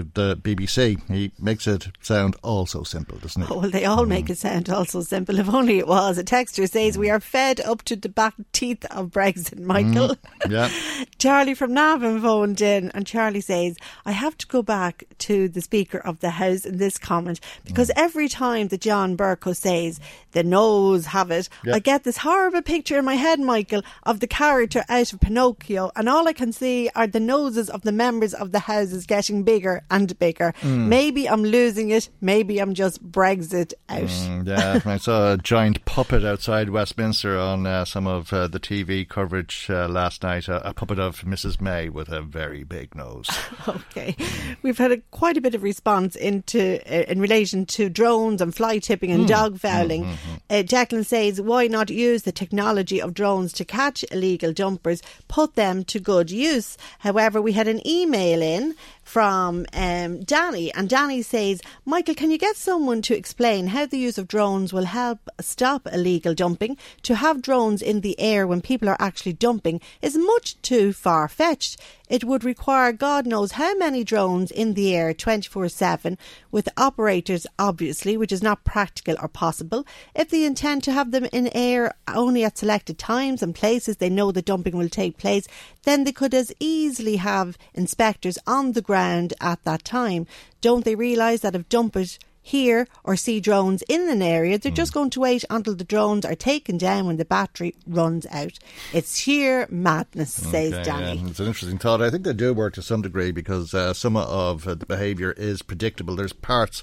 The BBC, he makes it sound all so simple, doesn't he? Oh, well, they all make it sound all so simple. If only it was. A texter says we are fed up to the back teeth of Brexit, Michael. Mm, yeah. Charlie from Navan phoned in, and Charlie says, I have to go back to the Speaker of the House in this comment because Mm. every time that John Bercow says the noes have it. I get this horrible picture in my head, Michael, of the character out of Pinocchio, and all I can see are the noses of the members of the houses getting bigger and Baker. Mm. Maybe I'm losing it, maybe I'm just Brexit out. Mm, yeah, I saw a giant puppet outside Westminster on uh, some of uh, the TV coverage uh, last night. A, a puppet of Mrs. May with a very big nose. Okay, we've had a, quite a bit of response into uh, in relation to drones and fly tipping and Mm. dog fouling. Uh, Declan says, "Why not use the technology of drones to catch illegal dumpers? Put them to good use." However, we had an email in from um, Danny, and Danny says, "Michael, can you get someone to explain how the use of drones will help stop illegal dumping? To have drones in the air when people are actually dumping is much too far fetched." It would require God knows how many drones in the air 24 7 with operators, obviously, which is not practical or possible. If they intend to have them in air only at selected times and places they know the dumping will take place, then they could as easily have inspectors on the ground at that time. Don't they realise that if dumpers hear or see drones in an area, they're just going to wait until the drones are taken down when the battery runs out. It's sheer madness, says Danny. yeah, it's an interesting thought. I think they do work to some degree because uh, some of the behaviour is predictable. There's parts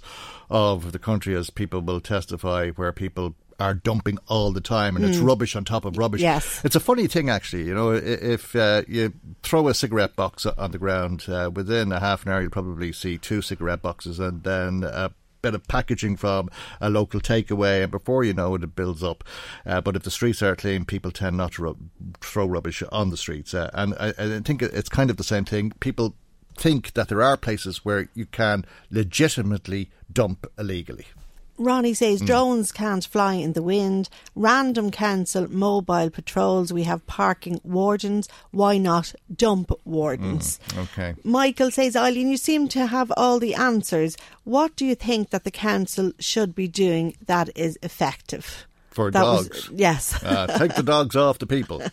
of the country, as people will testify, where people are dumping all the time and it's Mm. rubbish on top of rubbish. Yes. It's a funny thing, actually. You know, if uh, you throw a cigarette box on the ground, uh, within a half an hour, you'll probably see two cigarette boxes and then a bit of packaging from a local takeaway, and before you know it, it builds up. Uh, but if the streets are clean, people tend not to throw rubbish on the streets. Uh, and I, I think it's kind of the same thing. People think that there are places where you can legitimately dump illegally. Ronnie says Mm. drones can't fly in the wind. Random council mobile patrols. We have parking wardens. Why not dump wardens? Okay. Michael says, Eileen, you seem to have all the answers. What do you think that the council should be doing that is effective? For That was- dogs. yes. Uh, take the dogs off the people.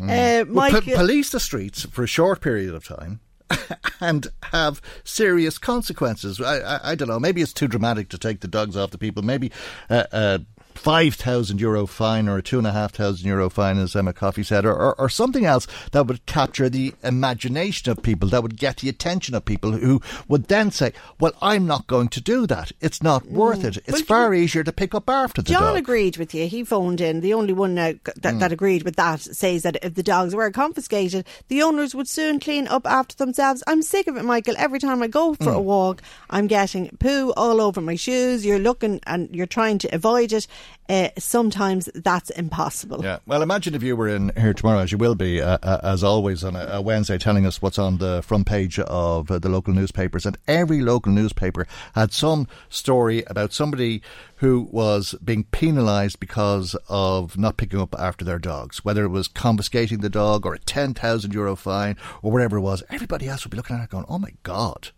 Uh, Well, po- police the streets for a short period of time and have serious consequences. I, I, I, don't know. Maybe it's too dramatic to take the dogs off the people. Maybe uh, uh, 5,000 euro fine or a 2,500 euro fine, as Emma Coffey said, or, or, or, something else that would capture the imagination of people, that would get the attention of people who would then say, Well, I'm not going to do that. It's not mm. worth it. It's far you, easier to pick up after the John dog. agreed with you. He phoned in. The only one that, that mm. agreed with that says that if the dogs were confiscated, the owners would soon clean up after themselves. I'm sick of it, Michael. Every time I go for mm. a walk, I'm getting poo all over my shoes. You're looking and you're trying to avoid it. Uh, sometimes that's impossible. Yeah. Well, imagine if you were in here tomorrow, as you will be, uh, uh, as always, on a, a Wednesday, telling us what's on the front page of uh, the local newspapers. And every local newspaper had some story about somebody who was being penalised because of not picking up after their dogs, whether it was confiscating the dog or a 10,000 euro fine or whatever it was. Everybody else would be looking at it going, oh my God.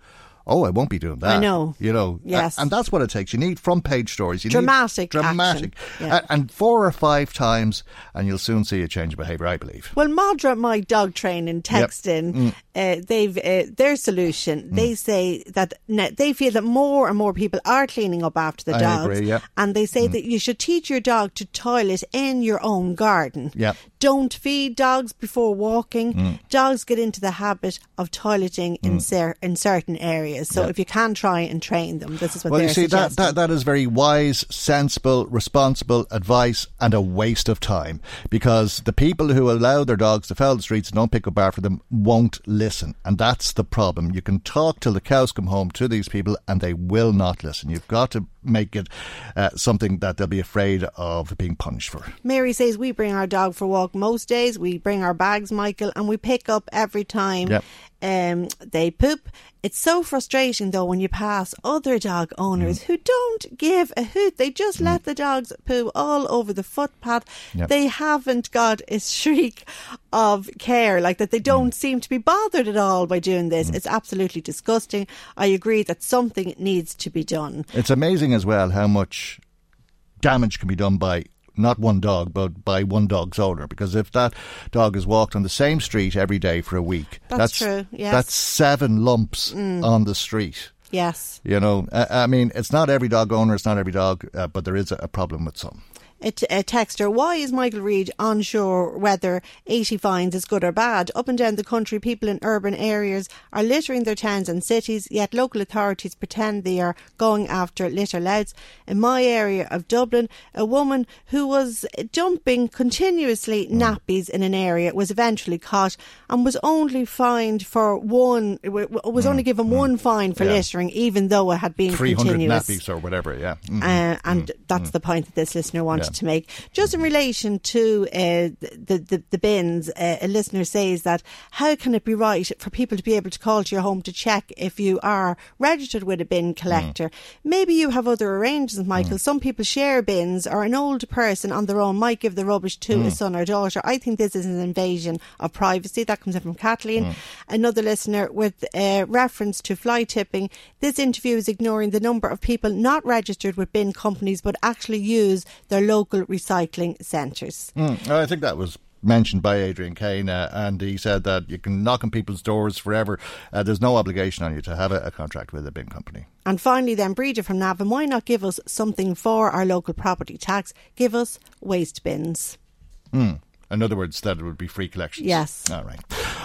Oh, I won't be doing that. I know. You know, Yes. and that's what it takes. You need front page stories. You Dramatic need dramatic. Yeah. And four or five times, and you'll soon see a change of behaviour. I believe. Well, Madra, my dog training, text in Mm. uh, they've uh, their solution. They say that they feel that more and more people are cleaning up after the I dogs, agree, yeah. and they say that you should teach your dog to toilet in your own garden. Yeah. Don't feed dogs before walking. Mm. Dogs get into the habit of toileting in cer- in certain areas. So Yeah. if you can try and train them, this is what Well, they're you see, that, that, that is very wise, sensible, responsible advice and a waste of time because the people who allow their dogs to foul the streets and don't pick up after them won't listen. And that's the problem. You can talk till the cows come home to these people and they will not listen. You've got to make it uh, something that they'll be afraid of being punished for. Mary says we bring our dog for a walk most days. We bring our bags, Michael, and we pick up every time Yep. um, they poop. It's so frustrating though when you pass other dog owners Mm. who don't give a hoot. They just let the dogs poo all over the footpath. Yep. They haven't got a shriek of care, like that. They Mm. don't seem to be bothered at all by doing this. It's absolutely disgusting. I agree that something needs to be done. It's amazing as well how much damage can be done by not one dog, but by one dog's owner. Because if that dog has walked on the same street every day for a week, That's true, yes. That's seven lumps Mm. on the street. Yes. You know, I, I mean, it's not every dog owner, it's not every dog, uh, but there is a, a problem with some. A, t- a texter, why is Michael Reade unsure whether 80 fines is good or bad? Up and down the country, people in urban areas are littering their towns and cities, yet local authorities pretend they are going after litter louts. In my area of Dublin, a woman who was dumping continuously mm. nappies in an area was eventually caught and was only fined for one, was only mm, given mm. one fine for Yeah. littering, even though it had been 300 continuous. nappies or whatever, yeah. Mhm. Uh, and mm-hmm, that's the point that this listener wanted Yeah. To make. Just in relation to uh, the, the the bins, uh, a listener says that how can it be right for people to be able to call to your home to check if you are registered with a bin collector? Maybe you have other arrangements, Michael. Some people share bins, or an older person on their own might give the rubbish to a son or daughter. I think this is an invasion of privacy. That comes in from Kathleen. Another listener with uh, reference to fly tipping. This interview is ignoring the number of people not registered with bin companies but actually use their local recycling centres. Mm, I think that was mentioned by Adrian Kane, uh, and he said that you can knock on people's doors forever. Uh, there's no obligation on you to have a, a contract with a bin company. And finally, then, Bridget from Navan, why not give us something for our local property tax? Give us waste bins. Mm. In other words, that it would be free collections. Yes. All right.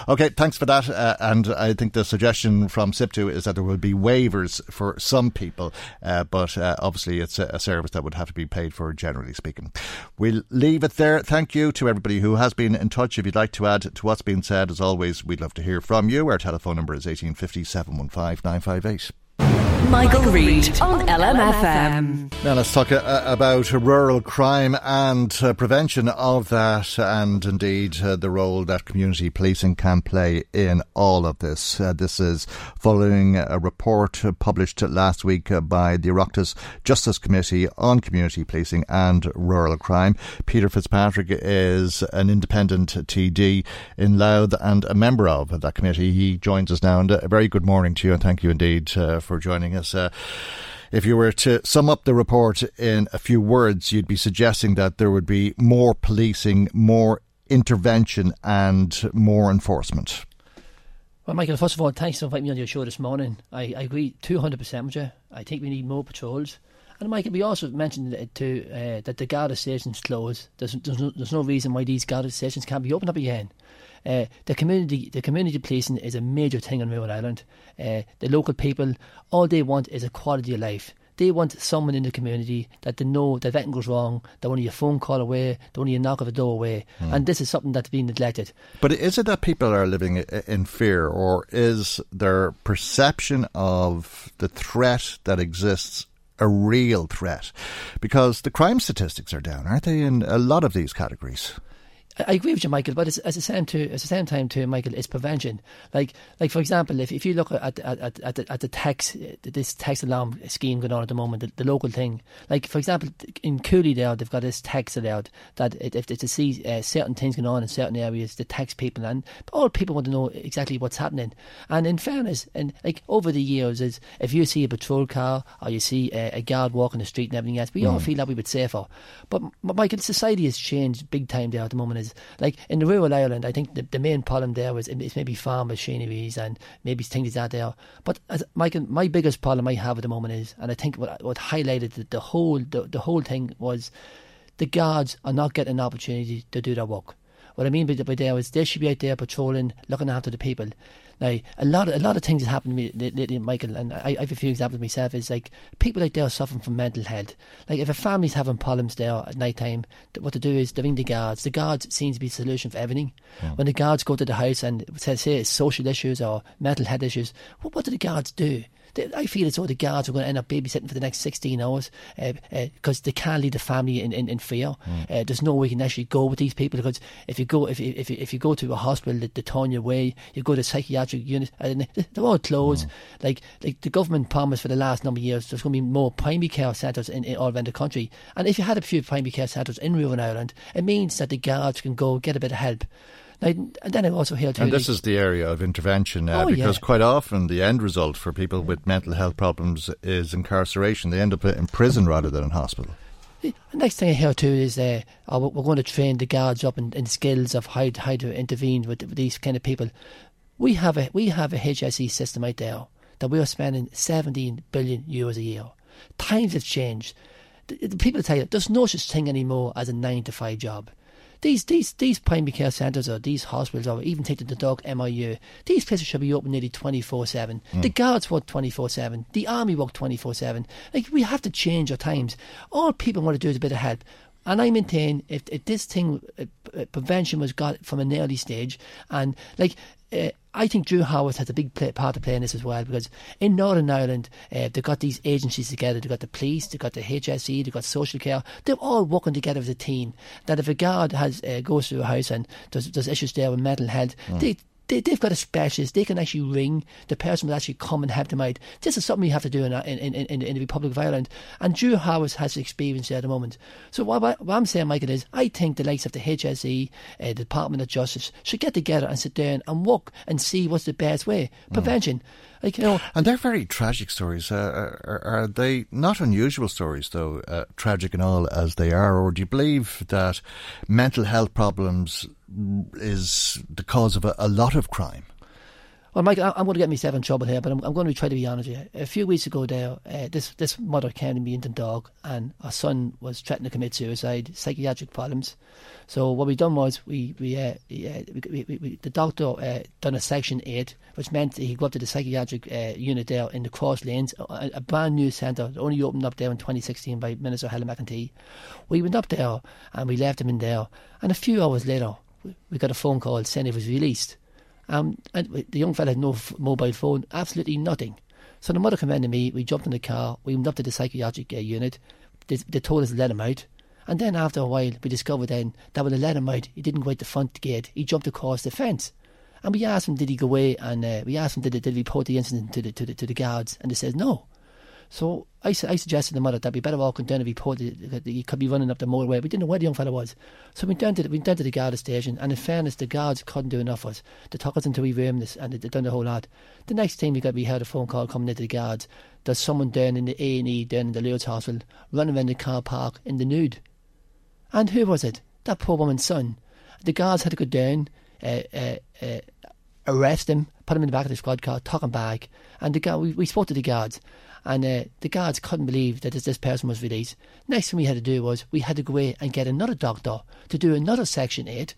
Okay, thanks for that. Uh, and I think the suggestion from SIP2 is that there will be waivers for some people, uh, but uh, obviously it's a, a service that would have to be paid for, generally speaking. We'll leave it there. Thank you to everybody who has been in touch. If you'd like to add to what's been said, as always, we'd love to hear from you. Our telephone number is 1850 715 958. Michael Reade on LMFM. Now let's talk uh, about rural crime and uh, prevention of that, and indeed uh, the role that community policing can play in all of this. Uh, this is following a report uh, published last week uh, by the Oireachtas Justice Committee on Community Policing and Rural Crime. Peter Fitzpatrick is an independent TD in Louth and a member of that committee. He joins us now, and a very good morning to you, and thank you indeed uh, for joining us. Uh, if you were to sum up the report in a few words, you'd be suggesting that there would be more policing, more intervention, and more enforcement. Well, Michael, first of all, thanks for inviting me on your show this morning. I, I agree 200% with you. I think we need more patrols. And Michael, we also mentioned it too uh, that the Garda stations closed. There's, there's, no, there's no reason why these Garda stations can't be opened up again. Uh, the community, the community policing is a major thing on Northern Ireland. Uh, the local people, all they want is a quality of life. They want someone in the community that they know that if anything goes wrong, they're only a phone call away, they're only a knock of a door away. And this is something that's been neglected. But is it that people are living in fear, or is their perception of the threat that exists a real threat? Because the crime statistics are down, aren't they, in a lot of these categories? I agree with you, Michael, but it's, at the same to at the same time too, Michael, it's prevention. Like like for example, if, if you look at at at, at, the, at the tax this tax alarm scheme going on at the moment, the, the local thing. Like for example, in Cooley there, they've got this tax allowed that if if they see uh, certain things going on in certain areas, the tax people and all people want to know exactly what's happening. And in fairness, and like over the years, is if you see a patrol car or you see a, a guard walking the street and everything else, we all Mm. feel that we bit safer. But Michael, society has changed big time there at the moment. Is like in the rural Ireland, I think the, the main problem there was is maybe farm machineries and maybe things that there. But as Michael, my biggest problem I have at the moment is, and I think what what highlighted the, the whole the, the whole thing was the guards are not getting an opportunity to do their work. What I mean by, by is they should be out there patrolling, looking after the people. Now, a lot of a lot of things that happened to me lately, Michael, and I, I have a few examples myself. Is like people out there are suffering from mental health. Like if a family's having problems there at night time, what they do is they ring the guards. The guards seem to be the solution for everything. When the guards go to the house and say, say it's social issues or mental health issues, what, what do the guards do? They- I feel as though the guards are going to end up babysitting for the next 16 hours because uh, uh they can't leave the family in, in, in fear. Uh, there's no way you can actually go with these people because if you go if you, if you, if you go to a hospital, they, they turn you away. You go to a psychiatric unit, and they- they're all closed. Like like the government promised for the last number of years, there's going to be more primary care centres in, in all around the country. And if you had a few primary care centres in rural Ireland, it means that the guards can go get a bit of help. Now, and then I also hear too. And this like- is the area of intervention now, Oh, because yeah. quite often the end result for people with mental health problems is incarceration. They end up in prison rather than in hospital. The next thing I hear too is uh, oh, we're going to train the guards up in, in skills of how, how to intervene with, with these kind of people. We have a we have a HSE system out there that we are spending 17 billion euros a year. Times have changed. The, the people tell you there's no such thing anymore as a nine to five job. These these these primary care centres or these hospitals or even take Dundalk MIU, these places should be open nearly twenty four seven. The guards work twenty four seven. The army work twenty four seven. Like we have to change our times. All people want to do is a bit of help. And I maintain if, if this thing uh, uh, prevention was got from an early stage, and like uh, I think Drew Howard has a big play, part to play in this as well because in Northern Ireland uh, they've got these agencies together. They've got the police, they've got the HSE, they've got social care. They're all working together as a team. That if a guard has uh, goes through a house and there's, there's issues there with mental health, Mm. they they, they've got a specialist. They can actually ring the person will actually come and help them out. This is something you have to do in in, in, in, in the Republic of Ireland. And Drew Howard has experience there at the moment. So what, what, I'm saying, Michael, is I think the likes of the HSE, uh, the Department of Justice, should get together and sit down and work and see what's the best way. Prevention. Like, you know, And they're very tragic stories. Uh, are, are they not unusual stories, though, uh, tragic and all as they are? Or do you believe that mental health problems is the cause of a, a lot of crime? Well, Mike, I'm going to get myself in trouble here, but I'm, I'm going to try to be honest with you. A few weeks ago, there, uh, this this mother came to me in Dundalk, and her son was threatening to commit suicide, psychiatric problems. So what we done was we we, uh, we, we, we the doctor uh, done a section eight, which meant he go up to the psychiatric uh, unit there in the cross lanes, a, a brand new centre, that only opened up there in 2016 by Minister Helen McEntee. We went up there and we left him in there, and a few hours later, we, got a phone call saying he was released. Um, and the young fella had no f- mobile phone, absolutely nothing. So the mother to me, we jumped in the car, we went up to the psychiatric uh, unit, they, they told us to let him out. And then after a while, we discovered then that when they let him out, he didn't go out the front gate, he jumped across the fence. And we asked him, did he go away? And uh, we asked him, did he, did he report the incident to the, to the, to the guards? And they said no. So I, I suggested to the mother that we better walk down and report that he could be running up the motorway. We didn't know where the young fellow was. So we down to the, we down to the guard station, and in fairness, the guards couldn't do enough for us. They took us into a room this, and they done the whole lot. The next thing we got, we heard a phone call coming into the guards. There's someone down in the A&E, down in the Lourdes Hospital, running around the car park in the nude. And who was it? That poor woman's son. The guards had to go down, uh, uh, uh, arrest him, put him in the back of the squad car, took him back. And the guard, we, we spoke to the guards, and uh, the guards couldn't believe that this, this person was released. Next thing we had to do was we had to go away and get another doctor to do another Section 8.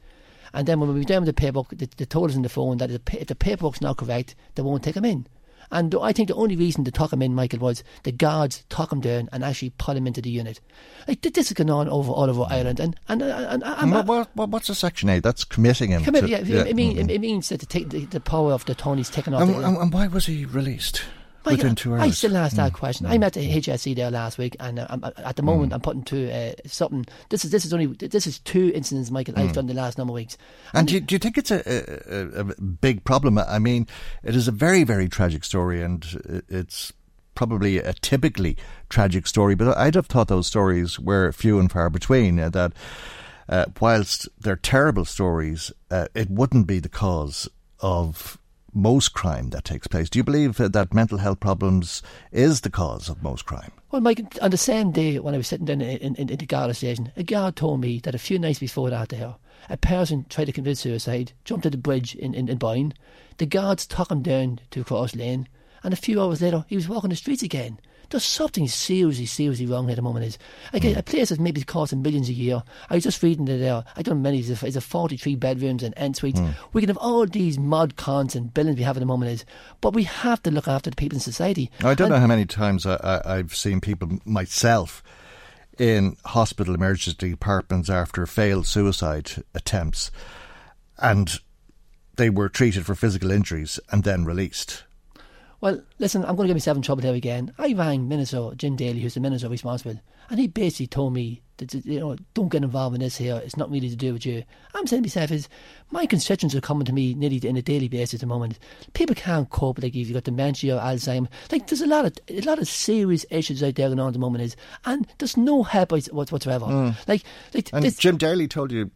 And then when we were down with the paperwork, they, they told us on the phone that if the, paperwork's not correct, they won't take him in. And I think the only reason they took him in, Michael, was the guards took him down and actually put him into the unit. Like th- this is going on over all over Ireland, and and, and, and, And what, what, what- what's a Section 8? That's committing him. Commit, to, yeah, It, mean, mhm. it, means that the, the power of the Tonys taken off. and, the, and why was he released? Within Michael, two hours. I still ask that Mm. question. I met the HSE there last week, and uh, I'm, at the moment I'm putting to uh, something. This is this is only this is two incidents, Michael. I've Mm. done the last number of weeks. And do you, do you think it's a, a, a a big problem? I mean, it is a very, very tragic story, and it's probably a typically tragic story. But I'd have thought those stories were few and far between. Uh, that uh, whilst they're terrible stories, uh, it wouldn't be the cause of most crime that takes place. Do you believe that mental health problems is the cause of most crime? Well, Mike, on the same day when I was sitting down in, in, in the Garda station, a guard told me that a few nights before that there, a person tried to commit suicide, jumped at the bridge in, in, in Boyne. The guards took him down to cross lane, and a few hours later, he was walking the streets again. There's something seriously, seriously wrong here at the moment. Is like a, a place that maybe costing millions a year. I was just reading it there. Uh, I don't know many. It's a, it's a 43 bedrooms and en suites. Hmm. We can have all these mod cons and buildings we have at the moment. Is but we have to look after the people in society. I don't And- know how many times I, I, I've seen people myself in hospital emergency departments after failed suicide attempts, and they were treated for physical injuries and then released. Well, listen, I'm going to get myself in trouble here again. I rang Minister Jim Daly, who's the Minister responsible, and he basically told me that, you know, don't get involved in this here. It's not really to do with you. I'm saying to myself is, my constituents are coming to me nearly on a daily basis at the moment. People can't cope. Like if you've got dementia or Alzheimer, like there's a lot of a lot of serious issues out there going on at the moment. Is and there's no help whatsoever. Mm. Like, like And this, Jim Daly told you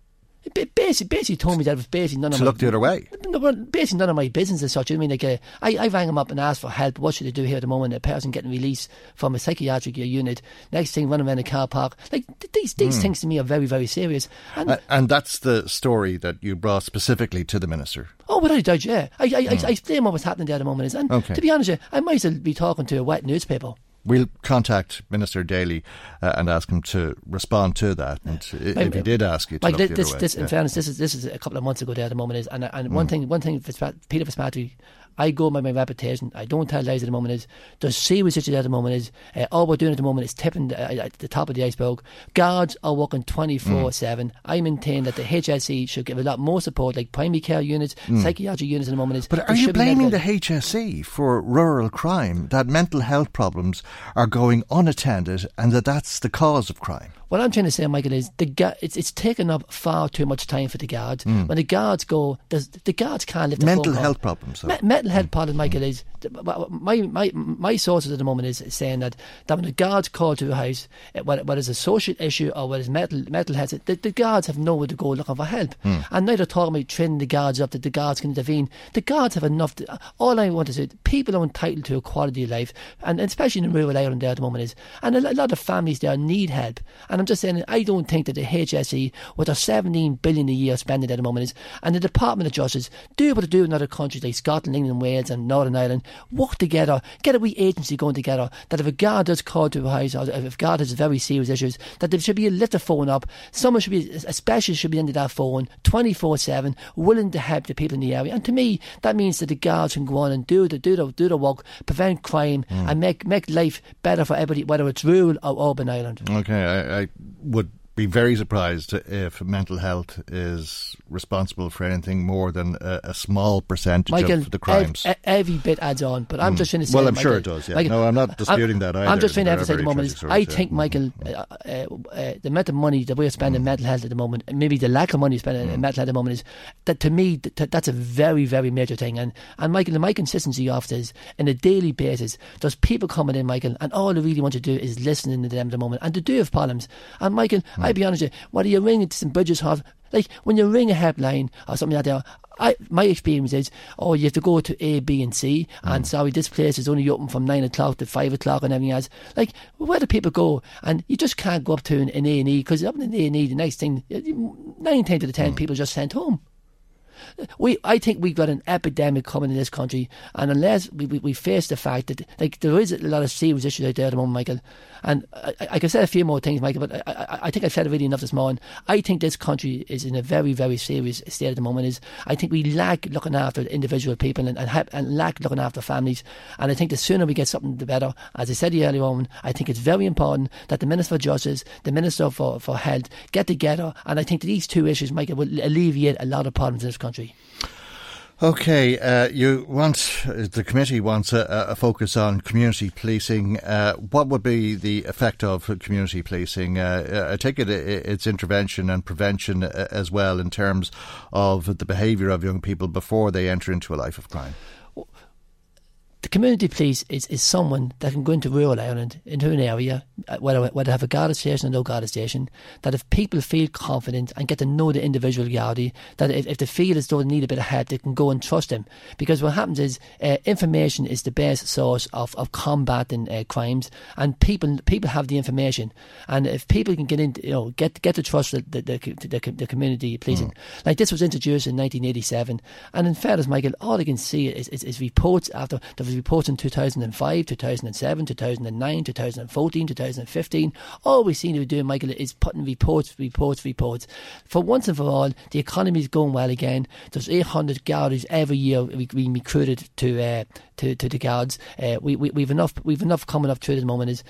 basically, basically told me that it was basically none of to my look the other way. no, basically none of my business as such. I mean, like, uh, I, I rang him up and asked for help. What should I do here at the moment? A person getting released from a psychiatric unit. Next thing, running around a car park. Like, these, these Hmm. things to me are very, very serious. And, A- and that's the story that you brought specifically to the minister. oh, without a doubt, yeah. I, I, I, I explain what was happening there at the moment. Is, and Hmm. Okay. to be honest, I might as well be talking to a wet newspaper. We'll contact Minister Daly uh, and ask him to respond to that. And i- if he did ask you to Like this, this, way, in yeah. fairness, this is this is a couple of months ago. There at the moment is, and and one Mm. thing, one thing, Peter Fitzpatrick, I go by my reputation. I don't tell lies at the moment. Is there's serious issues at the moment. Is uh, all we're doing at the moment is tipping the, uh, at the top of the iceberg. Guards are working twenty four seven. I maintain that the HSE should give a lot more support, like primary care units, Mm. psychiatric units at the moment. Is But are you blaming the HSE for rural crime, that mental health problems are going unattended and that that's the cause of crime? What I'm trying to say, Michael, is the gu- it's it's taken up far too much time for the guards. Mm. When the guards go, the guards can't lift a Mental phone call. health problems. Me- mental health problem, Michael, is my my my sources at the moment is saying that that when the guards call to a house, eh, whether, whether it's a social issue or whether it's mental mental health, the, the guards have nowhere to go looking for help. Hmm. And neither talking about training the guards up that the guards can intervene. The guards have enough. To, all I want to say, people are entitled to a quality of life, and especially in rural Ireland there at the moment is, and a lo- lot of families there need help. And I'm just saying, I don't think that the HSE, with their 17 billion a year spending at the moment is, and the Department of Justice do what they do in other countries like Scotland, England, Wales, and Northern Ireland, work together, get a wee agency going together. That if a guard does call to a house, or if a guard has very serious issues, that there should be a lift the phone up. Someone should be, especially should be into that phone 24 7, willing to help the people in the area. And to me, that means that the guards can go on and do the do the do the work, prevent crime, hmm. and make make life better for everybody, whether it's rural or urban Ireland. Okay, I, I would be very surprised if mental health is responsible for anything more than a, a small percentage Michael, of the crimes. ev- every bit adds on, but I'm Mm. just trying to say. Well, I'm Michael, sure it does, yeah. Michael, No, I'm not I- disputing that I'm just trying to emphasise at the moment is I stories, think, yeah. Michael, uh, uh, uh, the amount of money that we're spending in mental health at the moment, and maybe the lack of money spent Mm. in mental health at the moment is that to me th- th- that's a very, very major thing. And and Michael, my consistency of this on a daily basis, there's people coming in, Michael, and all they really want to do is listening to them at the moment, and they do have problems. And Michael, Mm. I'll be honest with you, whether you're ringing to St Bridget's Hospital, like when you ring a helpline or something like that. I, my experience is, oh, you have to go to A, B, and C, and mm. sorry, this place is only open from nine o'clock to five o'clock and everything else. Like, where do people go? And you just can't go up to an, an A and E because up in an A and E, the next thing, nine times out of ten, mm. people are just sent home. We, I think we've got an epidemic coming in this country, and unless we, we, we face the fact that like there is a lot of serious issues out there at the moment, Michael, and I, I could say a few more things, Michael, but I, I, think I've said it really enough this morning. I think this country is in a very, very serious state at the moment. Is I think we lack looking after individual people and and, and lack looking after families, and I think the sooner we get something, the better. As I said earlier on, I think it's very important that the Minister for Justice, the Minister for, for Health get together, and I think these two issues, Michael, will alleviate a lot of problems in this country. Okay, uh, you want the committee wants a, a focus on community policing. Uh, what would be the effect of community policing? Uh, I take it it's intervention and prevention uh, as well in terms of the behaviour of young people before they enter into a life of crime the community police is, is someone that can go into rural Ireland, into an area, uh, whether, whether have a Garda station or no Garda station, that if people feel confident and get to know the individual Gardaí, that if, if they feel as though they need a bit of help, they can go and trust them. Because what happens is uh, information is the best source of, of combating uh, crimes, and people people have the information. And if people can get in, you know, get get to trust the, the, the, the, the community policing. Mm. Like this was introduced in 1987, and in fairness, Michael, all I can see is, is, is reports after reports in 2005, 2007, 2009, 2014, 2015. All we seem to be doing, Michael, is putting reports, reports, reports. For once and for all, the economy is going well again. There's 800 guards every year we recruited to uh, to to the guards. Uh, we, we we've enough we've enough coming up through at the moment. Is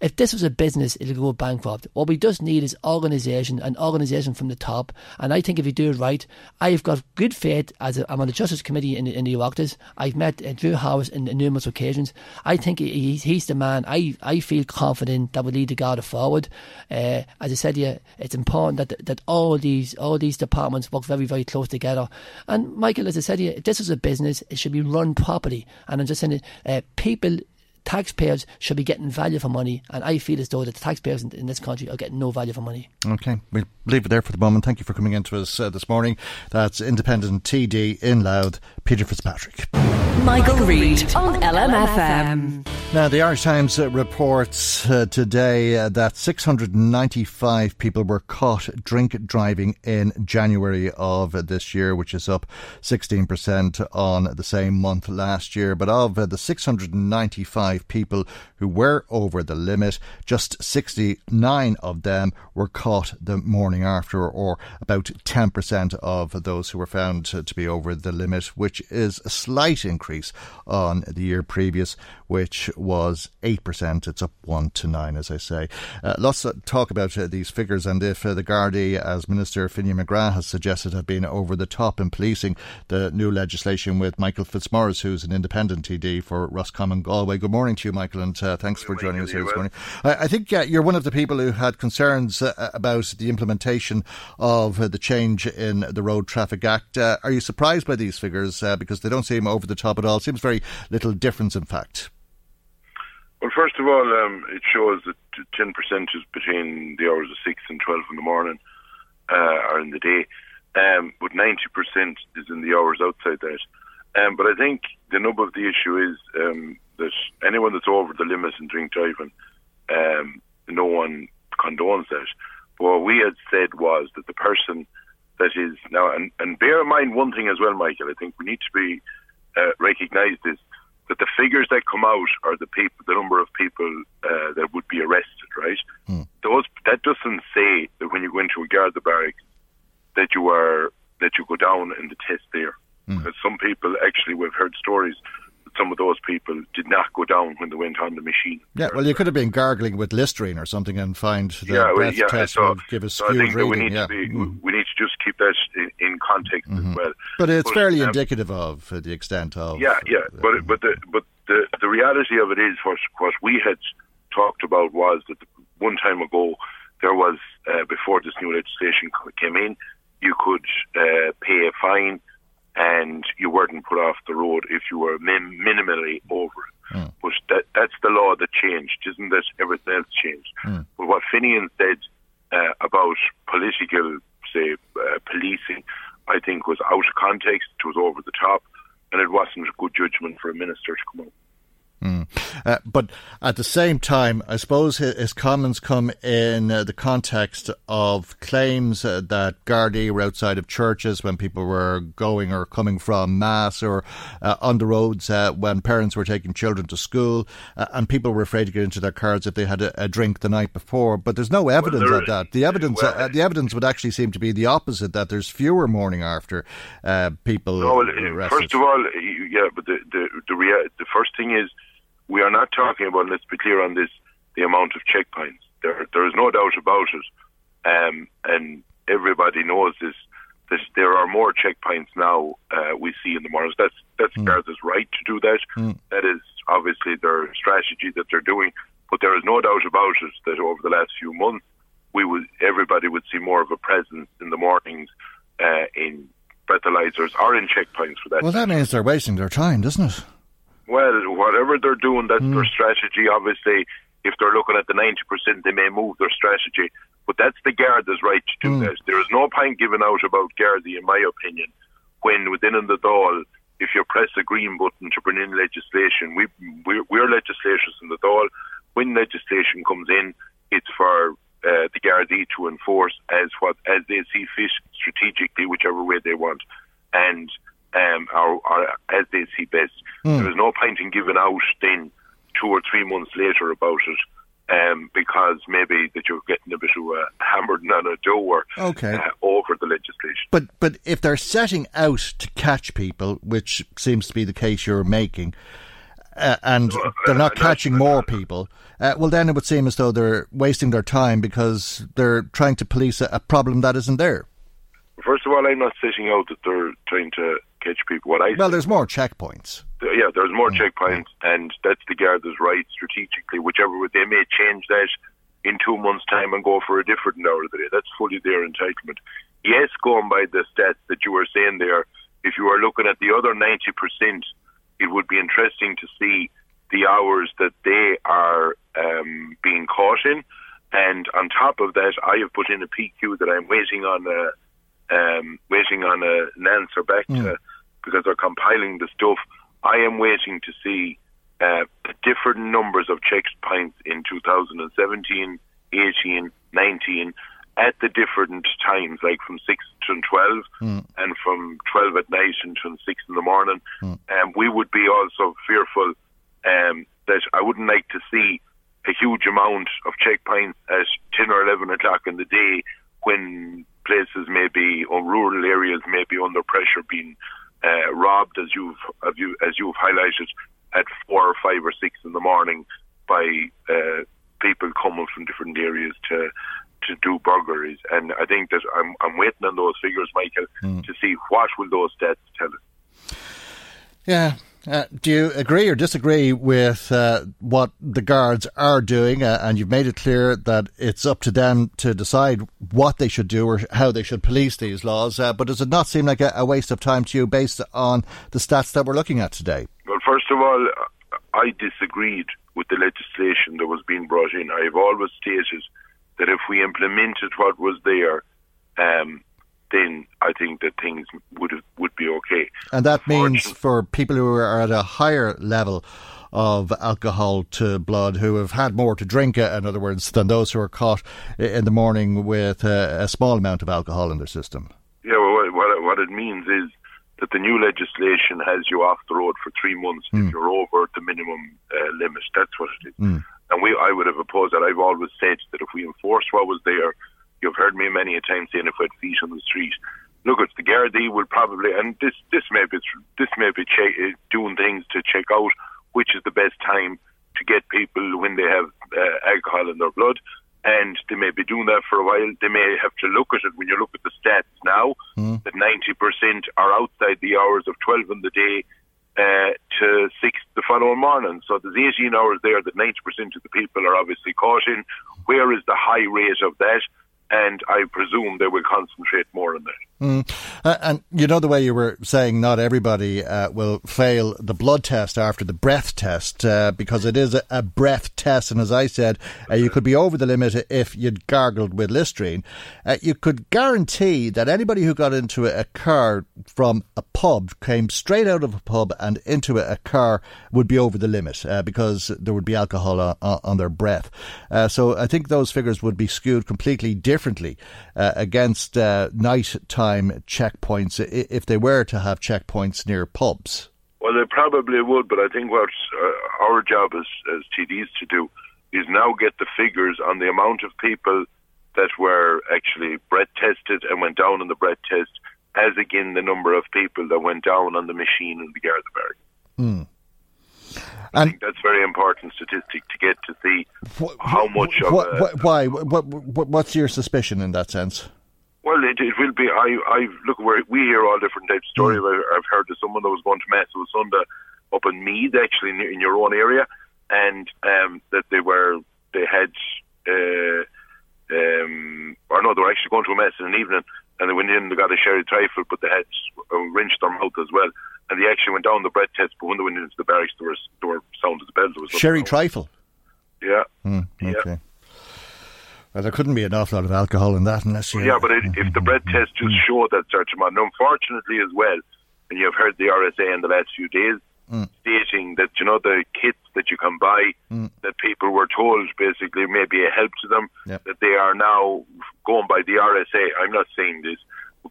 if this was a business, it'll go bankrupt. What we just need is organisation and organisation from the top. And I think if you do it right, I've got good faith as i am on the Justice Committee in, in the Oireachtas. I've met uh, Drew Harris in, in, numerous occasions. I think he, he's the man. I, I feel confident that will lead the Garda forward. Uh, as I said, yeah, it's important that that all these all these departments work very very close together. And Michael, as I said, yeah, this is a business, it should be run properly. And I'm just saying, uh, people taxpayers should be getting value for money, and I feel as though that the taxpayers in, this country are getting no value for money. Okay, we'll leave it there for the moment. Thank you for coming in to us uh, this morning. That's Independent TD in Louth, Peter Fitzpatrick. Michael, Reade on LMFM. Now, the Irish Times uh, reports uh, today uh, that 695 people were caught drink driving in January of this year, which is up 16% on the same month last year. But of uh, the 695 people who were over the limit, just 69 of them were caught the morning after, or about 10% of those who were found to be over the limit, which is a slight increase on the year previous, which was 8%. It's up 1 to 9, as I say. Uh, lots of talk about uh, these figures, and if uh, the Gardaí, as Minister Finian McGrath has suggested, have been over the top in policing the new legislation with Michael Fitzmaurice, who's an independent TD for Roscommon Galway. Good morning to you, Michael, and uh, thanks for joining us here this morning. I, I think uh, you're one of the people who had concerns uh, about the implementation of the change in the Road Traffic Act. are you surprised by these figures? because they don't seem over the top at all. Seems very little difference, in fact. Well, first of all, um, it shows that 10% is between the hours of 6 and 12 in the morning uh, or in the day, um, but 90% is in the hours outside that. Um, but I think the nub of the issue is um, that anyone that's over the limit in drink driving, um, no one condones that. But what we had said was that the person that is now, and, and bear in mind one thing as well, Michael, I think we need to be uh, recognised is that the figures that come out are the people, the number of people uh, that would be arrested, right? Mm. Those that doesn't say that when you go into a guard the barracks that you are that you go down in the test there, mm. because some people actually we've heard stories some of those people did not go down when they went on the machine. Yeah, well, you could have been gargling with Listerine or something and find the yeah, breath yeah, test so, would give a skewed so I think reading. we need, yeah. to be, mm. we need to just keep that in, in context mm-hmm. as well. But it's but, fairly um, indicative of the extent of. Yeah, yeah, uh, but but the but the the reality of it is what what we had talked about was that one time ago there was uh, before this new legislation came in, you could uh, pay a fine and you weren't put off the road if you were min- minimally over it. Mm. But that, that's the law that changed, isn't it? Everything else changed. Mm. But what Finian said uh, about political, say, uh, policing, I think was out of context. It was over the top, and it wasn't a good judgment for a minister to come out. Mm. Uh, but at the same time, I suppose his, his comments come in uh, the context of claims uh, that Gardaí were outside of churches when people were going or coming from Mass or uh, on the roads uh, when parents were taking children to school uh, and people were afraid to get into their cars if they had a, a drink the night before. But there's no evidence well, of that. The evidence, well, the evidence would actually seem to be the opposite, that there's fewer morning after people no, well, First of all, yeah, but the, the, the, rea- the first thing is we are not talking about, let's be clear on this, the amount of checkpoints. There, there is no doubt about it, um, and everybody knows this, that there are more checkpoints now uh, we see in the mornings. That's that's. Garda's right to do that. That is obviously their strategy that they're doing. But there is no doubt about it that over the last few months, we would everybody would see more of a presence in the mornings uh, in breathalyzers or in checkpoints for that. Well, that means they're wasting their time, doesn't it? Well, whatever they're doing, that's Hmm. their strategy. Obviously, if they're looking at the 90%, they may move their strategy. But that's the Garda's right to do Hmm. that. There is no point giving out about Garda, in my opinion, when within in the Dáil, if you press the green button to bring in legislation, we, we're, we're legislators in the Dáil. When legislation comes in, it's for uh, the Gardaí to enforce as what as they see fit strategically, whichever way they want, and um, or, or as they see best. There was no point in giving out then two or three months later about it, um, because maybe that you're getting a bit of a hammered on a door Okay. uh, over the legislation. But but if they're setting out to catch people, which seems to be the case you're making, uh, and they're not catching more people, uh, well, then it would seem as though they're wasting their time because they're trying to police a, a problem that isn't there. First of all, I'm not setting out that they're trying to catch people. What I Well, there's more checkpoints. yeah, there's Mm. more checkpoints, and that's the Garda's right strategically. Whichever way they may change that in two months' time and go for a different hour of the day. That's fully their entitlement. Yes, going by the stats that you were saying there, if you are looking at the other ninety percent, it would be interesting to see the hours that they are um, being caught in. And on top of that, I have put in a PQ that I'm waiting on a um, waiting on a, an answer back to because they're compiling the stuff. I am waiting to see uh, the different numbers of checkpoints in 2017, 18, 19 at the different times, like from 6 to 12 and from 12 at night until 6 in the morning. Um, we would be also fearful um, that I wouldn't like to see a huge amount of checkpoints at 10 or 11 o'clock in the day when places may be, or rural areas may be under pressure being uh, robbed, as you've, as, you, as you've highlighted, at 4 or 5 or 6 in the morning by uh, people coming from different areas to to do burglaries. And I think that I'm, I'm waiting on those figures, Michael, to see what will those stats tell us. Yeah. Uh, do you agree or disagree with uh, what the guards are doing? Uh, and you've made it clear that it's up to them to decide what they should do or how they should police these laws. Uh, but does it not seem like a, a waste of time to you based on the stats that we're looking at today? Well, first of all, I disagreed with the legislation that was being brought in. I've always stated that if we implemented what was there, um, then I think that things would have, would be okay. And that means for people who are at a higher level of alcohol to blood, who have had more to drink, uh, in other words, than those who are caught in the morning with uh, a small amount of alcohol in their system. Yeah, well, what, what, it means is that the new legislation has you off the road for three months if you're over the minimum uh, limit. That's what it is. Mm. And we, I would have opposed that. I've always said that if we enforce what was there, you've heard me many a time saying if we had feet on the street. Look, it's the Gardaí will probably, and this this may be this may be che- uh, doing things to check out which is the best time to get people when they have uh, alcohol in their blood, and they may be doing that for a while. They may have to look at it when you look at the stats now that ninety percent are outside the hours of twelve in the day uh, to six the following morning. So there's 18 hours there that 90% of the people are obviously caught in. Where is the high rate of that? And I presume they will concentrate more on that. Mm. Uh, and you know the way you were saying not everybody uh, will fail the blood test after the breath test uh, because it is a, a breath test and as I said uh, you could be over the limit if you'd gargled with Listerine uh, you could guarantee that anybody who got into a, car from a pub came straight out of a pub and into a, car would be over the limit uh, because there would be alcohol on, on their breath so I think those figures would be skewed completely differently uh, against uh, night time checkpoints if they were to have checkpoints near pubs. Well, they probably would, but I think what uh, our job as, as TDs to do is now get the figures on the amount of people that were actually breath tested and went down on the breath test, as again the number of people that went down on the machine in the Garda Barrack. Mm. I think that's very important statistic to get to see how much of What, a, why? What, what, what's your suspicion in that sense? Well, it, it will be. I, I look. Where we hear all different types of stories. Mm. I've, I've heard of someone that was going to mass on Sunday up in Meath, actually in, in your own area, and um, that they were they had, uh, um, or no, they were actually going to a mass in the evening, and they went in. They got a sherry trifle, but they had uh, wrenched their mouth as well, and they actually went down the breath test. But when they went into the barracks, there was there were sound of the bells. Sherry trifle. yeah. Hmm, okay. Well, there couldn't be an awful lot of alcohol in that unless you. Yeah, but it, if the bread test just showed that amount, and unfortunately as well, and you've heard the RSA in the last few days Mm. stating that you know the kits that you can buy Mm. that people were told basically may be a help to them Yep. that they are now going by the RSA. I'm not saying this,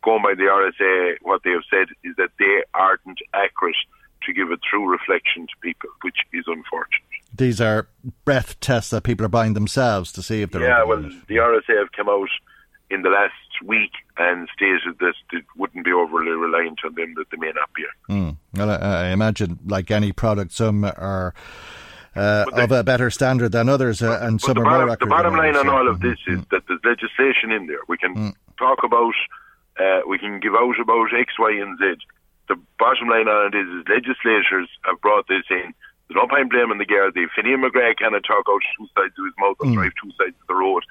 going by the RSA, what they have said is that they aren't accurate to give a true reflection to people, which is unfortunate. These are breath tests that people are buying themselves to see if they're. Yeah, well, the RSA have come out in the last week and stated that it wouldn't be overly reliant on them, that they may not be. Hmm. Well, I, I imagine, like any product, some are uh, of a better standard than others, uh, and some are bottom, more the bottom line others, on all of this is that there's legislation in there. We can Mm. talk about, uh, we can give out about X, Y, and Z. The bottom line on it is, is legislators have brought this in. There's no point blaming the Gardaí. Finney McGrath cannot talk out two sides of his mouth and Mm. drive two sides of the road.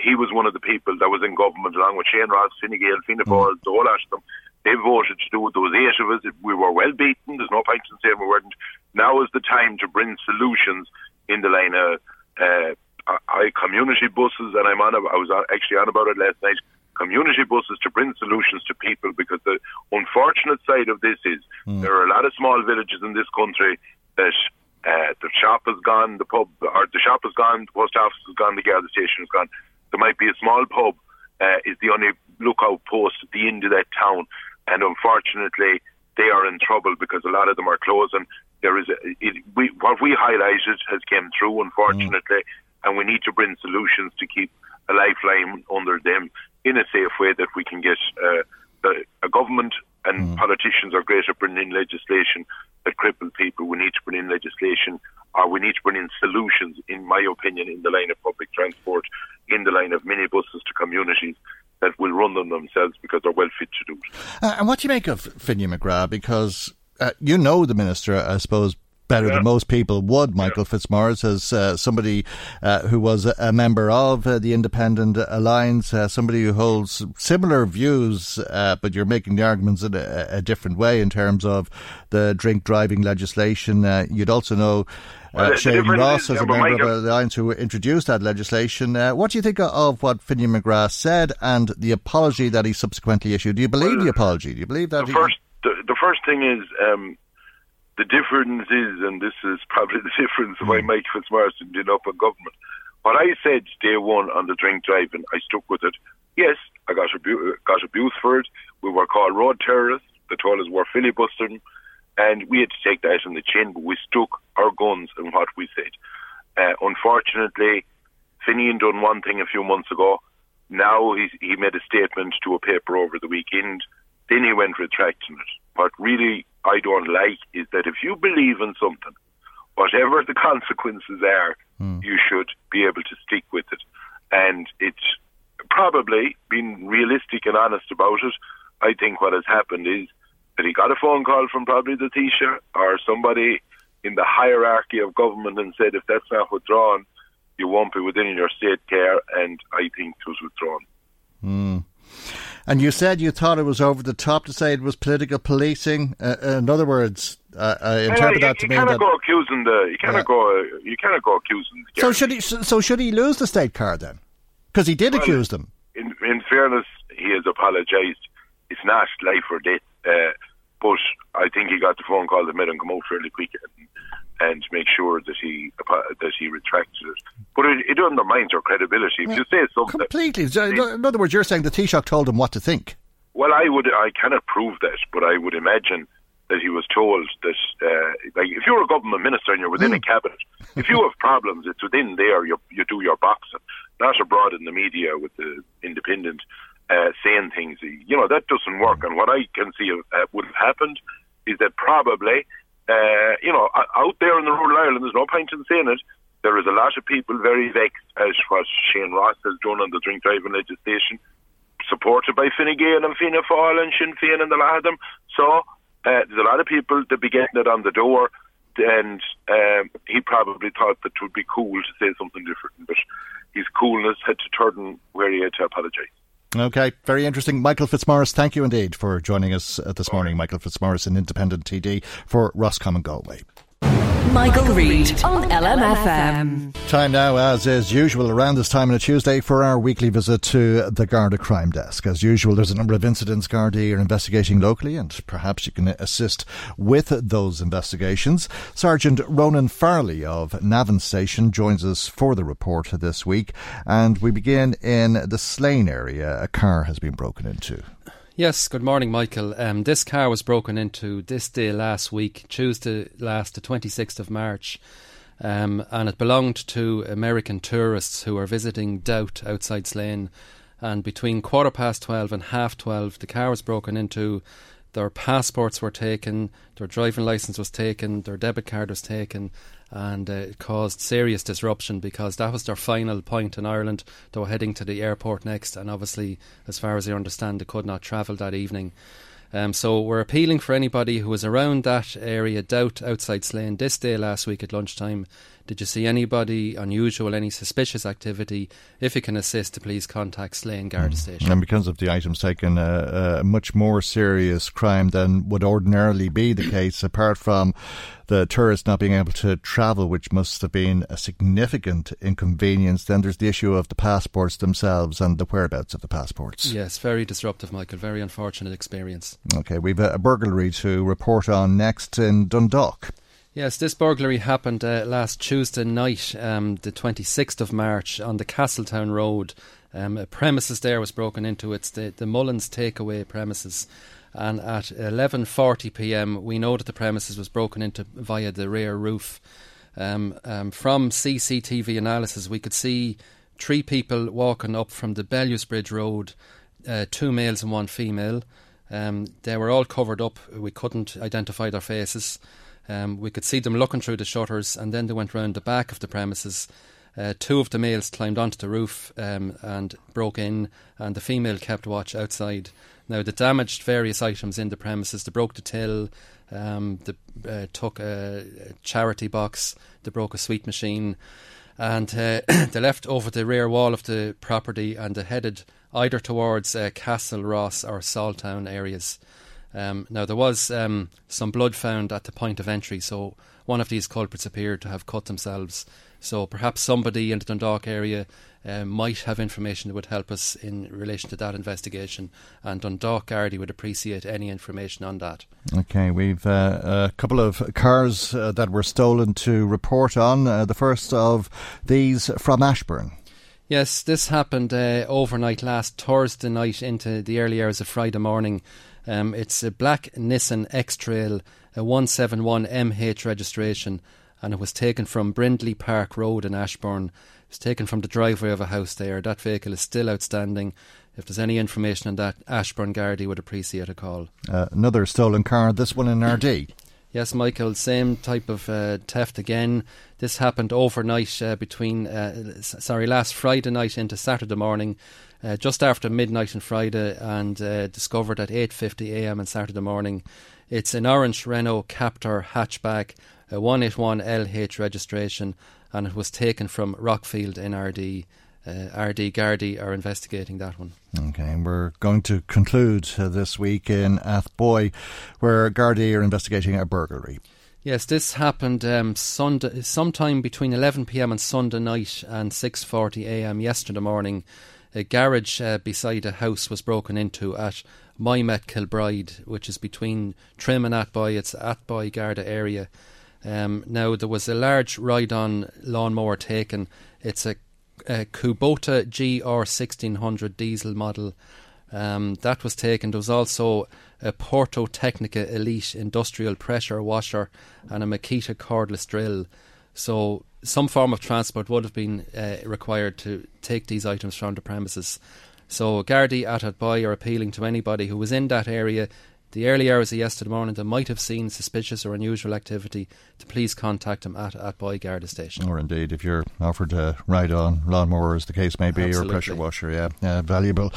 He was one of the people that was in government along with Shane Ross, Fine Gael, Fianna Fáil, the whole lot of them. They voted to do it. There was eight of us. We were well beaten. There's no point in saying we weren't. Now is the time to bring solutions in the line of uh, I, community buses, and I'm on. I was on, actually on about it last night. Community buses to bring solutions to people because the unfortunate side of this is there are a lot of small villages in this country that uh, the shop is gone, the pub or the shop is gone, the post office is gone, the gas station is gone. There might be a small pub uh, is the only lookout post at the end of that town, and unfortunately they are in trouble because a lot of them are closing. There is a, it, we, what we highlighted has came through, unfortunately, and we need to bring solutions to keep a lifeline under them in a safe way that we can get uh, the, a government and politicians are great at bringing in legislation that cripple people. We need to bring in legislation, or we need to bring in solutions, in my opinion, in the line of public transport, in the line of minibuses to communities that will run them themselves because they're well fit to do it. Uh, and what do you make of Finney McGrath? Because uh, you know the minister, I suppose, better Yeah. than most people would. Michael Fitzmaurice, as uh, somebody uh, who was a, member of uh, the Independent Alliance, uh, somebody who holds similar views, uh, but you're making the arguments in a, a different way in terms of the drink driving legislation. Uh, you'd also know. Well, Uh, Shane Ross, is, as a member of the Alliance who introduced that legislation, uh, what do you think of what Finney McGrath said and the apology that he subsequently issued? Do you believe the apology? Do you believe that? the he, first the, the first thing is um, the difference is, and this is probably the difference of why Mike Fitzmaurice did up in government. What I said day one on the drink driving, I stuck with it. Yes, I got abu- got abused for it. We were called road terrorists. The told were filibustering, and we had to take that in the chin. But we stuck our guns in what we said. Uh, unfortunately, Finian done one thing a few months ago. Now he's, he made a statement to a paper over the weekend. Then he went retracting it. What really I don't like is that if you believe in something, whatever the consequences are, you should be able to stick with it. And it's probably being realistic and honest about it. I think what has happened is that he got a phone call from probably the Taoiseach or somebody in the hierarchy of government and said, if that's not withdrawn, you won't be within your state care. And I think it was withdrawn. Hmm. And you said you thought it was over the top to say it was political policing. Uh, in other words, uh, I interpret you, that to mean you mean cannot that. go accusing the you cannot Yeah. go you cannot go accusing the So should he? So should he lose the state card then? Because he did Well, accuse them. in, in fairness, he has apologised. It's not life or death, uh, but I think he got the phone call that made him come out fairly quick and, and make sure that he that he retracted it. But it, it undermines our credibility. If you say something, Completely. In other words, you're saying the Taoiseach told him what to think. well, I would I cannot prove that, but I would imagine that he was told that uh, like if you're a government minister and you're within a cabinet, if you have problems, it's within there. You you do your boxing, not abroad in the media with the independent uh, saying things. You know that doesn't work. And what I can see uh, would have happened is that probably, uh, you know, out there in the rural Ireland, there's no point in saying it. There is a lot of people very vexed at what Shane Ross has done on the drink driving legislation. supported by Fine Gael and Fianna Fáil and Sinn Féin and a lot of them. So uh, there's a lot of people that be getting it on the door, and um, he probably thought that it would be cool to say something different, but his coolness had to turn where he had to apologise. Okay, very interesting. Michael Fitzmaurice, thank you indeed for joining us uh, this morning. Michael Fitzmaurice, an independent TD for Roscommon Galway. Michael, Reade on LMFM. Time now, as is usual, around this time on a Tuesday for our weekly visit to the Garda Crime Desk. As usual, there's a number of incidents Garda are investigating locally, and perhaps you can assist with those investigations. Sergeant Ronan Farley of Navan Station joins us for the report this week, and we begin in the Slane area. A car has been broken into. Yes, good morning, Michael. Um, this car was broken into this day last week, Tuesday last, the 26th of March, um, and it belonged to American tourists who were visiting Dowth outside Slane. And between quarter past 12 and half 12, the car was broken into. Their passports were taken, their driving license was taken, their debit card was taken, and uh, it caused serious disruption because that was their final point in Ireland. They were heading to the airport next, and obviously, as far as I understand, they could not travel that evening. Um, so we're appealing for anybody who was around that area, Dowth outside Slane this day last week at lunchtime. Did you see anybody unusual, any suspicious activity? If you can assist, to please contact Slane Garda mm. Station. And because of the items taken, uh, uh, a much more serious crime than would ordinarily be the case, apart from the tourists not being able to travel, which must have been a significant inconvenience. Then there's the issue of the passports themselves and the whereabouts of the passports. Yes, very disruptive, Michael. Very unfortunate experience. Okay, we've uh, a, a burglary to report on next in Dundalk. Yes, this burglary happened uh, last Tuesday night, um, the 26th of March, on the Castletown Road. Um, a premises there was broken into. It's the, the Mullins takeaway premises. And at 11:40 p.m., we know that the premises was broken into via the rear roof. Um, um, from CCTV analysis, we could see three people walking up from the Bellews Bridge Road, uh, two males and one female. Um, they were all covered up. We couldn't identify their faces. Um, we could see them looking through the shutters, and then they went round the back of the premises. Uh, two of the males climbed onto the roof um, and broke in, and the female kept watch outside. Now, they damaged various items in the premises. They broke the till, um, they uh, took a, charity box, they broke a sweet machine, and uh, they left over the rear wall of the property and they headed either towards uh, Castle Ross or Saltown areas. Um, now, there was um, some blood found at the point of entry, so one of these culprits appeared to have cut themselves. So perhaps somebody in the Dundalk area uh, might have information that would help us in relation to that investigation, and Dundalk Gardaí would appreciate any information on that. Okay, we've uh, a couple of cars uh, that were stolen to report on. Uh, the first of these from Ashbourne. Yes, this happened uh, overnight last Thursday night into the early hours of Friday morning. Um, it's a black Nissan X Trail, a 171MH registration, and it was taken from Brindley Park Road in Ashbourne. It was taken from the driveway of a house there. That vehicle is still outstanding. If there's any information on that, Ashbourne Gardaí would appreciate a call. Uh, another stolen car, this one in Ardee. Yes, Michael, same type of uh, theft again. This happened overnight uh, between, uh, sorry, last Friday night into Saturday morning, uh, just after midnight on Friday, and uh, discovered at 8.50am on Saturday morning. It's an orange Renault Captur hatchback, a 181LH registration, and it was taken from Rockfield in Ardee. Uh, Ardee Gardaí are investigating that one. Okay, and we're going to conclude uh, this week in Athboy, where Gardaí are investigating a burglary. Yes, this happened um, Sunday, sometime between 11 p.m. on Sunday night and 6:40 a.m. yesterday morning. A garage uh, beside a house was broken into at Moymet Kilbride, which is between Trim and Athboy. It's Athboy Garda area. Um, now there was a large ride-on lawnmower taken. It's a a Kubota GR 1600 diesel model. Um, that was taken. There was also a Portotecnica Elite industrial pressure washer and a Makita cordless drill. So some form of transport would have been uh, required to take these items from the premises. So Gardaí at Athboy are appealing to anybody who was in that area the early hours of yesterday morning they might have seen suspicious or unusual activity, to please contact them at, Athboy Garda Station. Or indeed, if you're offered to ride on lawnmower, as the case may be, Absolutely. or pressure washer, yeah, uh, valuable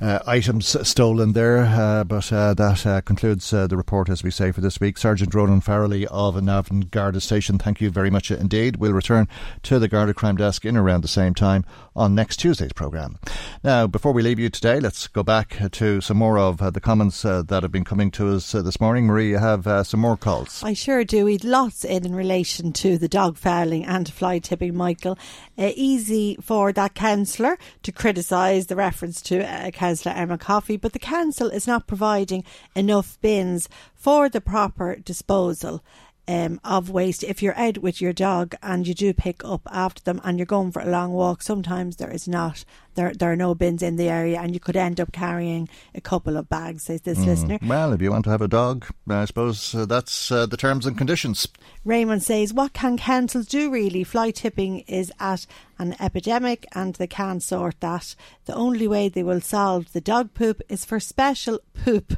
uh, items stolen there. Uh, but uh, that uh, concludes uh, the report, as we say, for this week. Sergeant Ronan Farrelly of Navan Garda Station, thank you very much indeed. We'll return to the Garda Crime Desk in around the same time on next Tuesday's programme. Now, before we leave you today, let's go back to some more of uh, the comments uh, that have been coming to us uh, this morning. Marie, you have uh, some more calls. I sure do. We'd lots in in relation to the dog fouling and fly tipping, Michael. Uh, easy for that councillor to criticise the reference to uh, Councillor Emma Coffey, but the council is not providing enough bins for the proper disposal. Um, of waste. If you're out with your dog and you do pick up after them and you're going for a long walk, sometimes there is not there there are no bins in the area and you could end up carrying a couple of bags, says this Mm. listener. Well, if you want to have a dog, I suppose uh, that's uh, the terms and conditions. Raymond says, What can councils do really? Fly tipping is at an epidemic and they can't sort that. The only way they will solve the dog poop is for special poop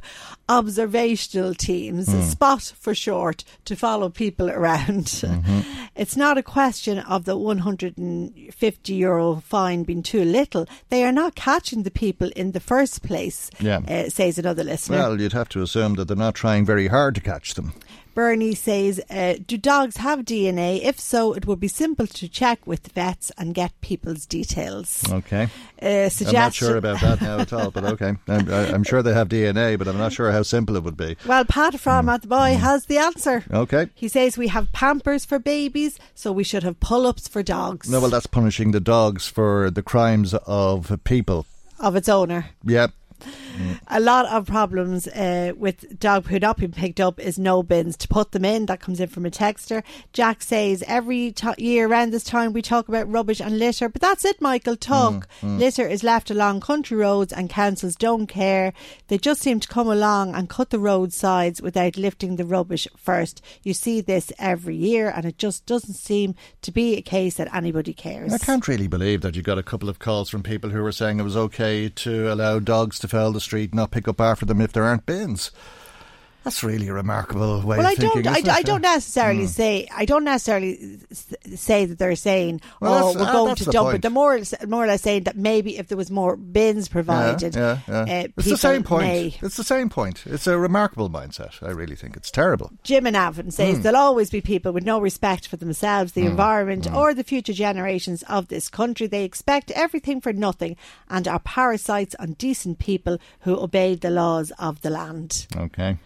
observational teams, Hmm. spot for short, to follow people around. It's not a question of the 150 euro fine being too little. They are not catching the people in the first place, Yeah. uh, says another listener. Well, you'd have to assume that they're not trying very hard to catch them. Bernie says, uh, Do dogs have DNA? If so, it would be simple to check with vets and get people's details. Okay. Uh, I'm not sure about that now at all, but okay. I'm, I'm sure they have DNA, but I'm not sure how simple it would be. Well, Pat from at the boy has the answer. Okay. He says we have pampers for babies, so we should have pull ups for dogs No, well, that's punishing the dogs for the crimes of people. of its owner. Yep. A lot of problems uh, with dog poo not being picked up is no bins to put them in. That comes in from a texter. Jack says every t- year around this time we talk about rubbish and litter, but that's it, Michael. Talk. Mm, mm. Litter is left along country roads and councils don't care. They just seem to come along and cut the road sides without lifting the rubbish first. You see this every year, and it just doesn't seem to be a case that anybody cares. I can't really believe that you got a couple of calls from people who were saying it was okay to allow dogs to foul the street, and not pick up after them if there aren't bins. That's really a remarkable way well, of I thinking. don't. I? I don't necessarily Hmm. say. I don't necessarily say that they're saying, Well, "Oh, we're going to dump point. it." They're more, more or less saying that maybe if there was more bins provided, Yeah, yeah, uh, yeah. it's the same point. may. It's the same point. It's a remarkable mindset. I really think it's terrible. Jim and Avon says Hmm. there'll always be people with no respect for themselves, the Hmm, environment, hmm. or the future generations of this country. They expect everything for nothing and are parasites on decent people who obey the laws of the land. Okay.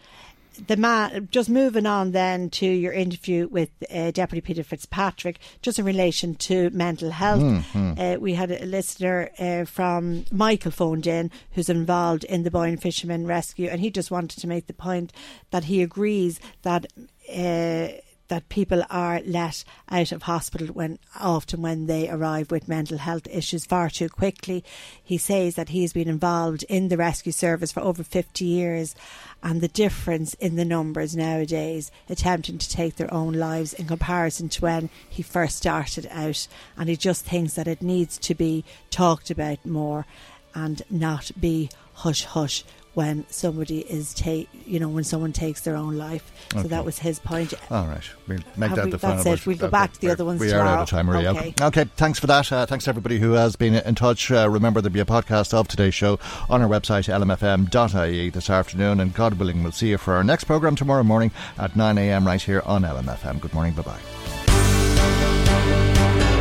The man just moving on then to your interview with uh, deputy peter fitzpatrick just in relation to mental health Mm, mm. Uh, we had a listener uh, from michael phoned in who's involved in the Boyne fisherman rescue and he just wanted to make the point that he agrees that uh, that people are let out of hospital when often when they arrive with mental health issues far too quickly. He says that he's been involved in the rescue service for over 50 years and the difference in the numbers nowadays attempting to take their own lives in comparison to when he first started out and he just thinks that it needs to be talked about more and not be hush hush when somebody is take you know when someone takes their own life so that was his point All right. We'll make Have that we- the final that's it. We'll go back to the other ones We are out of time, Maria. Okay. okay. Thanks for that. Uh, thanks to everybody who has been in touch. Uh, remember, there'll be a podcast of today's show on our website, lmfm.ie, this afternoon. And God willing, we'll see you for our next programme tomorrow morning at 9 a.m. right here on LMFM. Good morning. Bye bye.